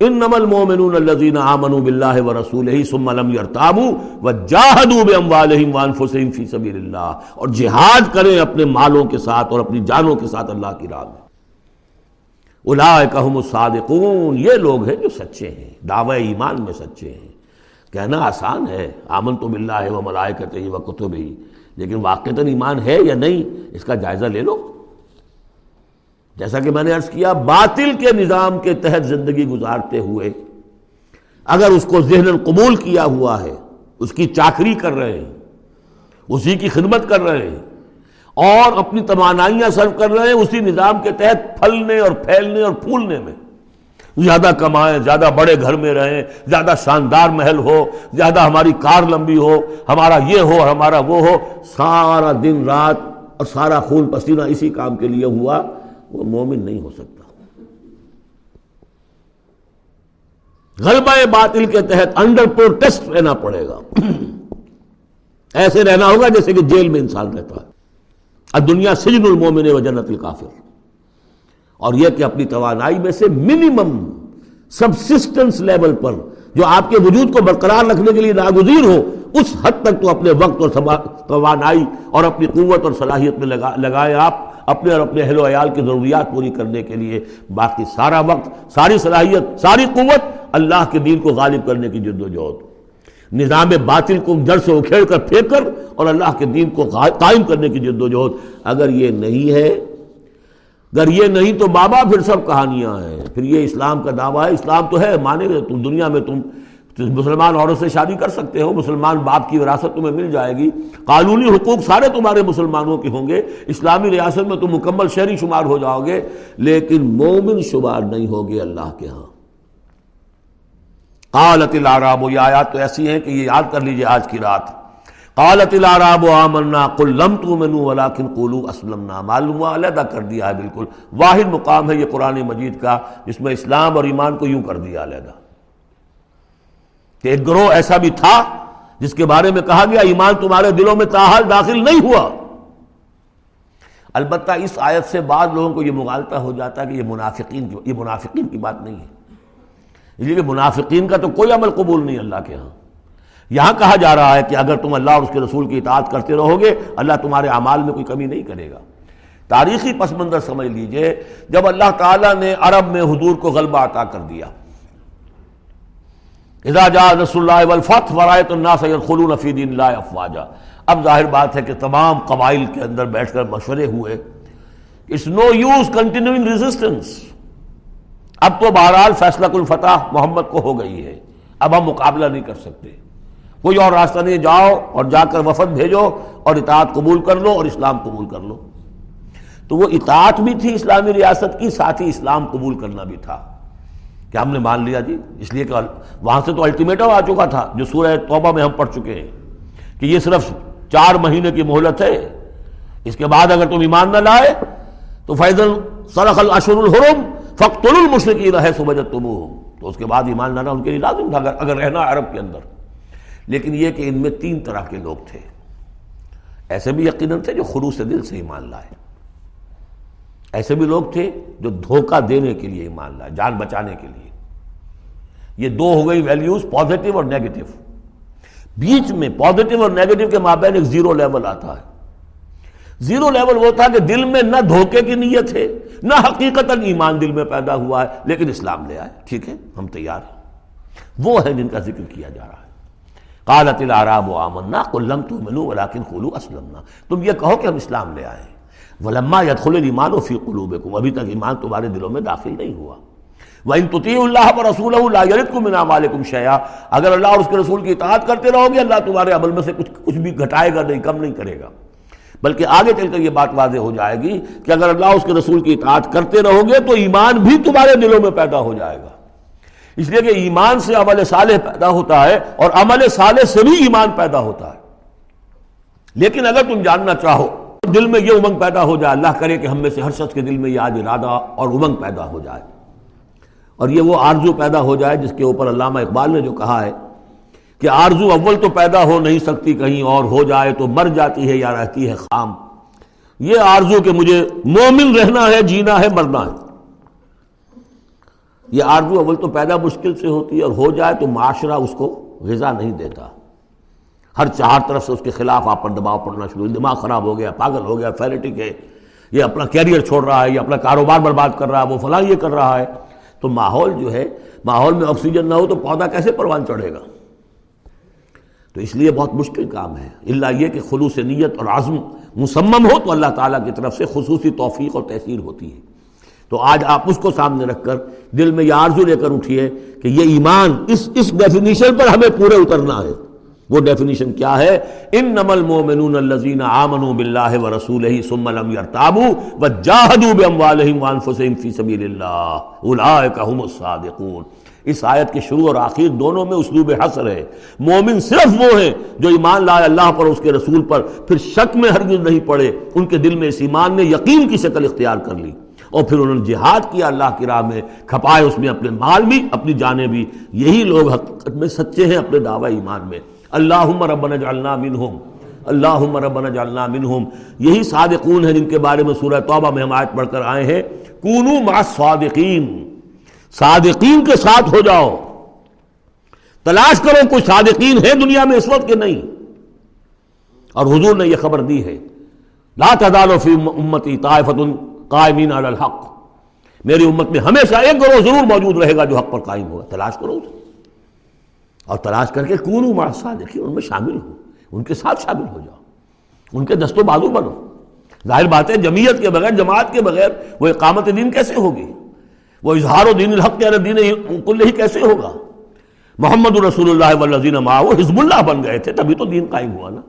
ان نمل مومن الزین آمن بلّہ و رسول ہی سم علم یرتابو و جاہدو وانفسہم فی سبیل اللہ اور جہاد کریں اپنے مالوں کے ساتھ اور اپنی جانوں کے ساتھ اللہ کی راہ میں. اولئک هم الصادقون، یہ لوگ ہیں جو سچے ہیں، دعوی ایمان میں سچے ہیں. کہنا آسان ہے آمن تو بلّہ ہے وہ ملائکت ہی و کتب لیکن واقع ایمان ہے یا نہیں، اس کا جائزہ لے لو. جیسا کہ میں نے عرض کیا، باطل کے نظام کے تحت زندگی گزارتے ہوئے اگر اس کو ذہن قبول کیا ہوا ہے، اس کی چاکری کر رہے ہیں، اسی کی خدمت کر رہے ہیں، اور اپنی توانائیاں سرو کر رہے ہیں، اسی نظام کے تحت پھلنے اور پھیلنے اور پھولنے میں زیادہ کمائیں، زیادہ بڑے گھر میں رہیں، زیادہ شاندار محل ہو، زیادہ ہماری کار لمبی ہو، ہمارا یہ ہو ہمارا وہ ہو، سارا دن رات اور سارا خون پسینہ اسی کام کے لیے ہوا۔ وہ مومن نہیں ہو سکتا۔ غلبہ باطل کے تحت انڈر پروٹیسٹ رہنا پڑے گا۔ ایسے رہنا ہوگا جیسے کہ جیل میں انسان رہتا ہے۔ اب دنیا سجن المومن و جنت الکافر۔ اور یہ کہ اپنی توانائی میں سے منیمم سبسسٹنس لیول پر جو آپ کے وجود کو برقرار رکھنے کے لیے ناگزیر ہو، اس حد تک تو اپنے وقت اور توانائی اور اپنی قوت اور صلاحیت میں لگائے آپ۔ اپنے اور اپنے اہل و عیال کی ضروریات پوری کرنے کے لیے باقی سارا وقت، ساری صلاحیت، ساری قوت اللہ کے دین کو غالب کرنے کی جد و جہد۔ نظام باطل کو جڑ سے اکھیڑ کر پھینک کر اور اللہ کے دین کو قائم کرنے کی جد و جہد۔ اگر یہ نہیں ہے، اگر یہ نہیں تو بابا پھر سب کہانیاں ہیں۔ پھر یہ اسلام کا دعویٰ ہے۔ اسلام تو ہے، مانے گا تم دنیا میں تم مسلمان عورت سے شادی کر سکتے ہو، مسلمان باپ کی وراثت تمہیں مل جائے گی۔ قانونی حقوق سارے تمہارے مسلمانوں کے ہوں گے۔ اسلامی ریاست میں تم مکمل شہری شمار ہو جاؤ گے، لیکن مومن شمار نہیں ہوگے اللہ کے ہاں۔ قالت العراب، یہ آیات تو ایسی ہیں کہ یہ یاد کر لیجیے آج کی رات۔ قالت العراب، آمنا، قل لم تؤمنوا ولكن قولوا اسلمنا۔ معلوم علیحدہ کر دیا ہے، بالکل۔ واحد مقام ہے یہ قرآن مجید کا، جس میں اسلام اور ایمان کو یوں کر دیا، علیحدہ۔ کہ ایک گروہ ایسا بھی تھا جس کے بارے میں کہا گیا، ایمان تمہارے دلوں میں تاحال داخل نہیں ہوا۔ البتہ اس آیت سے بعض لوگوں کو یہ مغالطہ ہو جاتا ہے کہ یہ منافقین کی یہ منافقین کی بات نہیں ہے۔ اس لیے کہ منافقین کا تو کوئی عمل قبول نہیں اللہ کے ہاں۔ یہاں کہا جا رہا ہے کہ اگر تم اللہ اور اس کے رسول کی اطاعت کرتے رہو گے، اللہ تمہارے اعمال میں کوئی کمی نہیں کرے گا۔ تاریخی پس منظر سمجھ لیجیے، جب اللہ تعالیٰ نے عرب میں حضور کو غلبہ عطا کر دیا اذا جاء رسول اللہ والفتح ورائت الناس يدخلون فی دین اللہ افواجا۔ اب ظاہر بات ہے کہ تمام قبائل کے اندر بیٹھ کر مشورے ہوئے۔ It's no use continuing resistance اب تو بہرحال فیصلہ الفتح محمد کو ہو گئی ہے۔ اب ہم مقابلہ نہیں کر سکتے۔ کوئی اور راستہ نہیں، جاؤ اور جا کر وفد بھیجو اور اطاعت قبول کر لو اور اسلام قبول کر لو۔ تو وہ اطاعت بھی تھی اسلامی ریاست کی، ساتھ ہی اسلام قبول کرنا بھی تھا۔ کہ ہم نے مان لیا جی؟ اس لیے کہ وہاں سے تو الٹیمیٹم آ چکا تھا، جو سورہ توبہ میں ہم پڑھ چکے ہیں، کہ یہ صرف چار مہینے کی مہلت ہے۔ اس کے بعد اگر تم ایمان نہ لائے، تو فیضل سرخ الاشر الحرم فخت المشرقی رہے سبجت تم تو اس کے بعد ایمان لانا ان کے لیے لازم تھا، اگر رہنا عرب کے اندر۔ لیکن یہ کہ ان میں تین طرح کے لوگ تھے۔ ایسے بھی یقیناً تھے جو خلوص دل سے ایمان لائے۔ ایسے بھی لوگ تھے جو دھوکہ دینے کے لیے ایمان لائے، جان بچانے کے لیے۔ یہ دو ہو گئی ویلیوز پازیٹو اور نیگیٹو بیچ میں پازیٹو اور نیگیٹو کے مابین ایک زیرو لیول آتا ہے۔ زیرو لیول وہ تھا کہ دل میں نہ دھوکے کی نیت ہے، نہ حقیقت ایمان دل میں پیدا ہوا ہے، لیکن اسلام لے آئے۔ ٹھیک ہے، ہم تیار ہیں۔ وہ ہے جن کا ذکر کیا جا رہا ہے۔ قالت العراب آمنا قل لم تؤمنوا ولكن قولوا اسلمنا۔ تم یہ کہو کہ ہم اسلام لے آئے ولما يدخل الايمان في قلوبكم. ابھی تک ایمان تمہارے دلوں میں داخل نہیں ہوا. وَإِن تُطِيعُوا اللَّهَ وَرَسُولَهُ لَا يَلِدْكُم مِّنْ أَعْمَالِكُمْ شَيْئًا. اگر اللہ اور اس کے رسول کی اطاعت کرتے رہو گے، اللہ تمہارے عمل میں سے کچھ کچھ بھی گھٹائے گا نہیں، کم نہیں کرے گا. بلکہ آگے چل کر یہ بات واضح ہو جائے گی کہ اگر اللہ اس کے رسول کی اطاعت کرتے رہو گے تو ایمان بھی تمہارے دلوں میں پیدا ہو جائے گا. اس لیے کہ ایمان سے عمل صالح پیدا ہوتا ہے اور عمل صالح سے بھی ایمان پیدا ہوتا ہے. لیکن اگر تم جاننا چاہو دل میں یہ امنگ پیدا ہو جائے، اللہ کرے کہ ہم میں سے ہر شخص کے دل میں یہ آج ارادہ اور امنگ پیدا ہو جائے۔ اور یہ وہ آرزو پیدا ہو جائے جس کے اوپر علامہ اقبال نے جو کہا ہے کہ آرزو اول تو پیدا ہو نہیں سکتی، کہیں اور ہو جائے تو مر جاتی ہے یا رہتی ہے خام۔ یہ آرزو کہ مجھے مومن رہنا ہے، جینا ہے، مرنا ہے۔ یہ آرزو اول تو پیدا مشکل سے ہوتی ہے اور ہو جائے تو معاشرہ اس کو غذا نہیں دیتا۔ ہر چار طرف سے اس کے خلاف آپ پر دباؤ پڑنا شروع، دماغ خراب ہو گیا، پاگل ہو گیا فیلٹک ہے، یہ اپنا کیریئر چھوڑ رہا ہے، یہ اپنا کاروبار برباد کر رہا ہے، وہ فلاں یہ کر رہا ہے۔ تو ماحول جو ہے، ماحول میں آکسیجن نہ ہو تو پودا کیسے پروان چڑھے گا؟ تو اس لیے بہت مشکل کام ہے۔ اللہ یہ کہ خلوص نیت اور عزم مسمم ہو تو اللہ تعالیٰ کی طرف سے خصوصی توفیق اور تحصیل ہوتی ہے۔ تو آج آپ اس کو سامنے رکھ کر دل میں یہ آرزو لے کر اٹھیے کہ یہ ایمان اس اس ڈیفینیشن پر ہمیں پورے اترنا ہے۔ وہ ڈیفینیشن کیا ہے؟ ان نمل مومنون الذین آمنوا باللہ ورسولہ ثم لم يرتابوا وجاهدوا باموالهم وانفسهم فی سبیل اللہ اولئک الصادقون۔ اس آیت کے شروع اور آخر دونوں میں اسلوب حسر ہے۔ مومن صرف وہ ہیں جو ایمان لائے اللہ پر اس کے رسول پر پھر شک میں ہرگز نہیں پڑے۔ ان کے دل میں اس ایمان نے یقین کی شکل اختیار کر لی۔ اور پھر انہوں نے جہاد کیا اللہ کی راہ میں کھپائے اس میں اپنے مال بھی، اپنی جانیں بھی۔ یہی لوگ حقیقت میں سچے ہیں اپنے دعوی ایمان میں۔ اللہ ربنا جعلنا منہم اللہ ربنا جعلنا منہم۔ یہی صادقون ہیں جن کے بارے میں سورہ توبہ میں ہم آیت پڑھ کر آئے ہیں۔ کونو مع صادقین صادقین کے ساتھ ہو جاؤ۔ تلاش کرو کوئی صادقین ہے دنیا میں اس وقت کے نہیں۔ اور حضور نے یہ خبر دی ہے۔ لا تزال فی امتی طائفت قائمین علی الحق۔ میری امت میں ہمیشہ ایک گروہ ضرور موجود رہے گا جو حق پر قائم ہوگا۔ تلاش کرو۔ اسے اور تلاش کر کے کون مارسا دیکھیے ان میں شامل ہو۔ ان کے ساتھ شامل ہو جاؤ۔ ان کے دست و بازو بنو۔ ظاہر بات ہے، جمعیت کے بغیر، جماعت کے بغیر وہ اقامت دین کیسے ہوگی؟ وہ اظہار و دین الحق کے دین کل ہی کیسے ہوگا؟ محمد الرسول اللہ والذین معاہ وہ حزب اللہ بن گئے تھے، تبھی تو دین قائم ہوا نا۔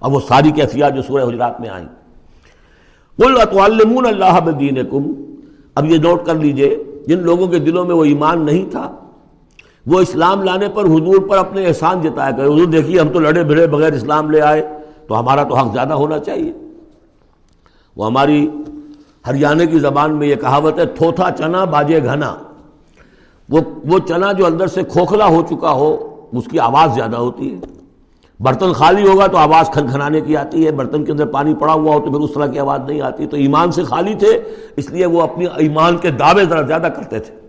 اب وہ ساری کیفیات جو سورہ حجرات میں آئیں۔ قل اتعلمون اللہ بدینکم۔ اب یہ نوٹ کر لیجیے، جن لوگوں کے دلوں میں وہ ایمان نہیں تھا وہ اسلام لانے پر حضور پر اپنے احسان جتایا کرے، حضور دیکھیے ہم تو لڑے بھڑے بغیر اسلام لے آئے، تو ہمارا تو حق زیادہ ہونا چاہیے۔ وہ ہماری ہریانے کی زبان میں یہ کہاوت ہے، تھوتھا چنا باجے گھنا۔ وہ وہ چنا جو اندر سے کھوکھلا ہو چکا ہو، اس کی آواز زیادہ ہوتی ہے۔ برتن خالی ہوگا تو آواز کھن کھنانے کی آتی ہے، برتن کے اندر پانی پڑا ہوا ہو تو پھر اس طرح کی آواز نہیں آتی۔ تو ایمان سے خالی تھے، اس لیے وہ اپنی ایمان کے دعوے ذرا زیادہ کرتے تھے۔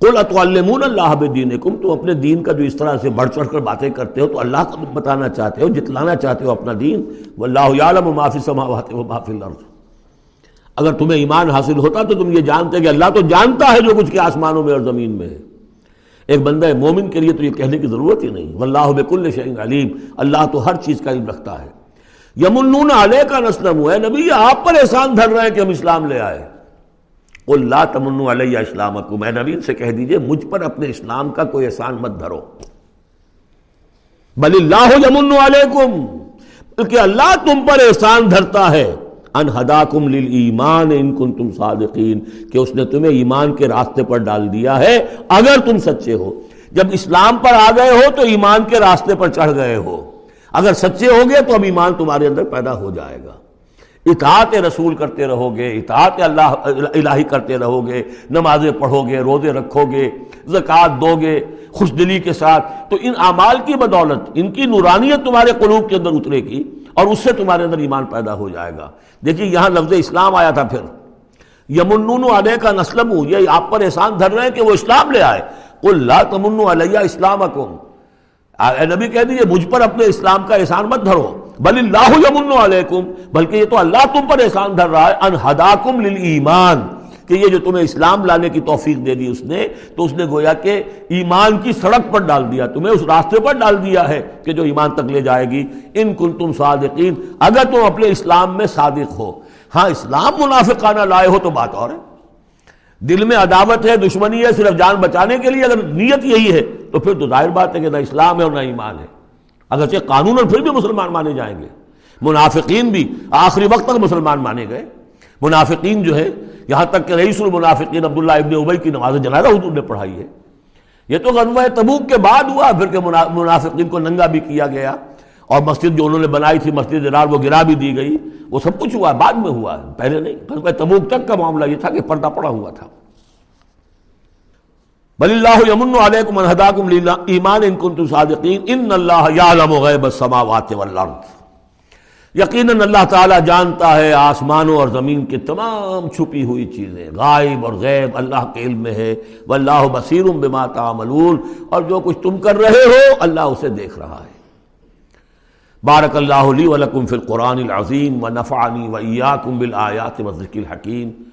کل اطوالمون اللہ دین تم اپنے دین کا جو اس طرح سے بڑھ چڑھ کر باتیں کرتے ہو، تو اللہ کا بتانا چاہتے ہو، جتلانا چاہتے ہو اپنا دین وہ اللہ عالم و معافی سماوات و معافی الارض۔ اگر تمہیں ایمان حاصل ہوتا تو تم یہ جانتے کہ اللہ تو جانتا ہے جو کچھ کے آسمانوں میں اور زمین میں ہے۔ ایک بندہ مومن کے لیے تو یہ کہنے کی ضرورت ہی نہیں۔ واللہ بکل شعین علیم۔ اللہ تو ہر چیز کا علم رکھتا ہے۔ یمنون علیہ کا نسلم۔ ہے نبی، آپ پر احسان دھر رہے ہیں کہ ہم اسلام لے آئے۔ اللہ تمن علیہ اسلام میں نبی سے کہہ دیجیے، مجھ پر اپنے اسلام کا کوئی احسان مت دھرو۔ بل اللہ یمن علیکم، بلکہ اللہ تم پر احسان دھرتا ہے۔ انہداکم للایمان ان کنتم صادقین، کہ اس نے تمہیں ایمان کے راستے پر ڈال دیا ہے، اگر تم سچے ہو۔ جب اسلام پر آ گئے ہو تو ایمان کے راستے پر چڑھ گئے ہو۔ اگر سچے ہو گے تو اب ایمان تمہارے اندر پیدا ہو جائے گا۔ اطاعت رسول کرتے رہو گے اطاعت اللہ، الہی کرتے رہو گے نمازیں پڑھو گے روزے رکھو گے زکوٰۃ دو گے خوش دلی کے ساتھ۔ تو ان اعمال کی بدولت، ان کی نورانیت تمہارے قلوب کے اندر اترے گی اور اس سے تمہارے اندر ایمان پیدا ہو جائے گا۔ دیکھیے، یہاں لفظ اسلام آیا تھا پھر۔ یمنون علیہ کا نسلم یہ آپ پر احسان دھر رہے ہیں کہ وہ اسلام لے آئے۔ اللہ تمن علیہ اسلام اے نبی کہہ دیجیے مجھ پر اپنے اسلام کا احسان مت دھرو۔ بل اللہ یمن علیکم، بلکہ یہ تو اللہ تم پر احسان دھر رہا ہے انہداکم للایمان۔ کہ یہ جو تمہیں اسلام لانے کی توفیق دے دی اس نے، تو اس نے گویا کہ ایمان کی سڑک پر ڈال دیا، تمہیں اس راستے پر ڈال دیا ہے کہ جو ایمان تک لے جائے گی۔ ان کن تم صادقین، اگر تم اپنے اسلام میں صادق ہو۔ ہاں اسلام منافقانہ لائے ہو تو بات اور ہے۔ دل میں عداوت ہے، دشمنی ہے، صرف جان بچانے کے لیے، اگر نیت یہی ہے۔ تو پھر تو ظاہر بات ہے کہ نہ اسلام ہے اور نہ ایمان ہے۔ اگرچہ قانون اور پھر بھی مسلمان مانے جائیں گے۔ منافقین بھی آخری وقت تک مسلمان مانے گئے۔ منافقین جو ہے، یہاں تک کہ رئیس المنافقین عبداللہ ابن عبی کی نماز جنازہ حضور نے پڑھائی ہے۔ یہ تو غزوہ تبوک کے بعد ہوا، پھر کہ منافقین کو ننگا بھی کیا گیا۔ اور مسجد جو انہوں نے بنائی تھی، مسجد رار وہ گرا بھی دی گئی۔ وہ سب کچھ ہوا، بعد میں ہوا۔ پہلے نہیں، غزوہ تبوک تک کا معاملہ یہ تھا کہ پردہ پڑا ہوا تھا۔ بل اللہ یمن علیکم انہداکم ایمان ان کنتم صادقین، ان اللہ یعلم غیب السماوات والارض۔ یقیناً اللہ تعالیٰ جانتا ہے آسمانوں اور زمین کی تمام چھپی ہوئی چیزیں، غائب اور غیب اللہ کے علم میں ہے۔ واللہ بصیر بما تعملون۔ اور جو کچھ تم کر رہے ہو، اللہ اسے دیکھ رہا ہے۔ بارک اللہ لی ولکم فی القرآن العظیم و نفعنی و ایاکم بالآیات و ذکر الحکیم۔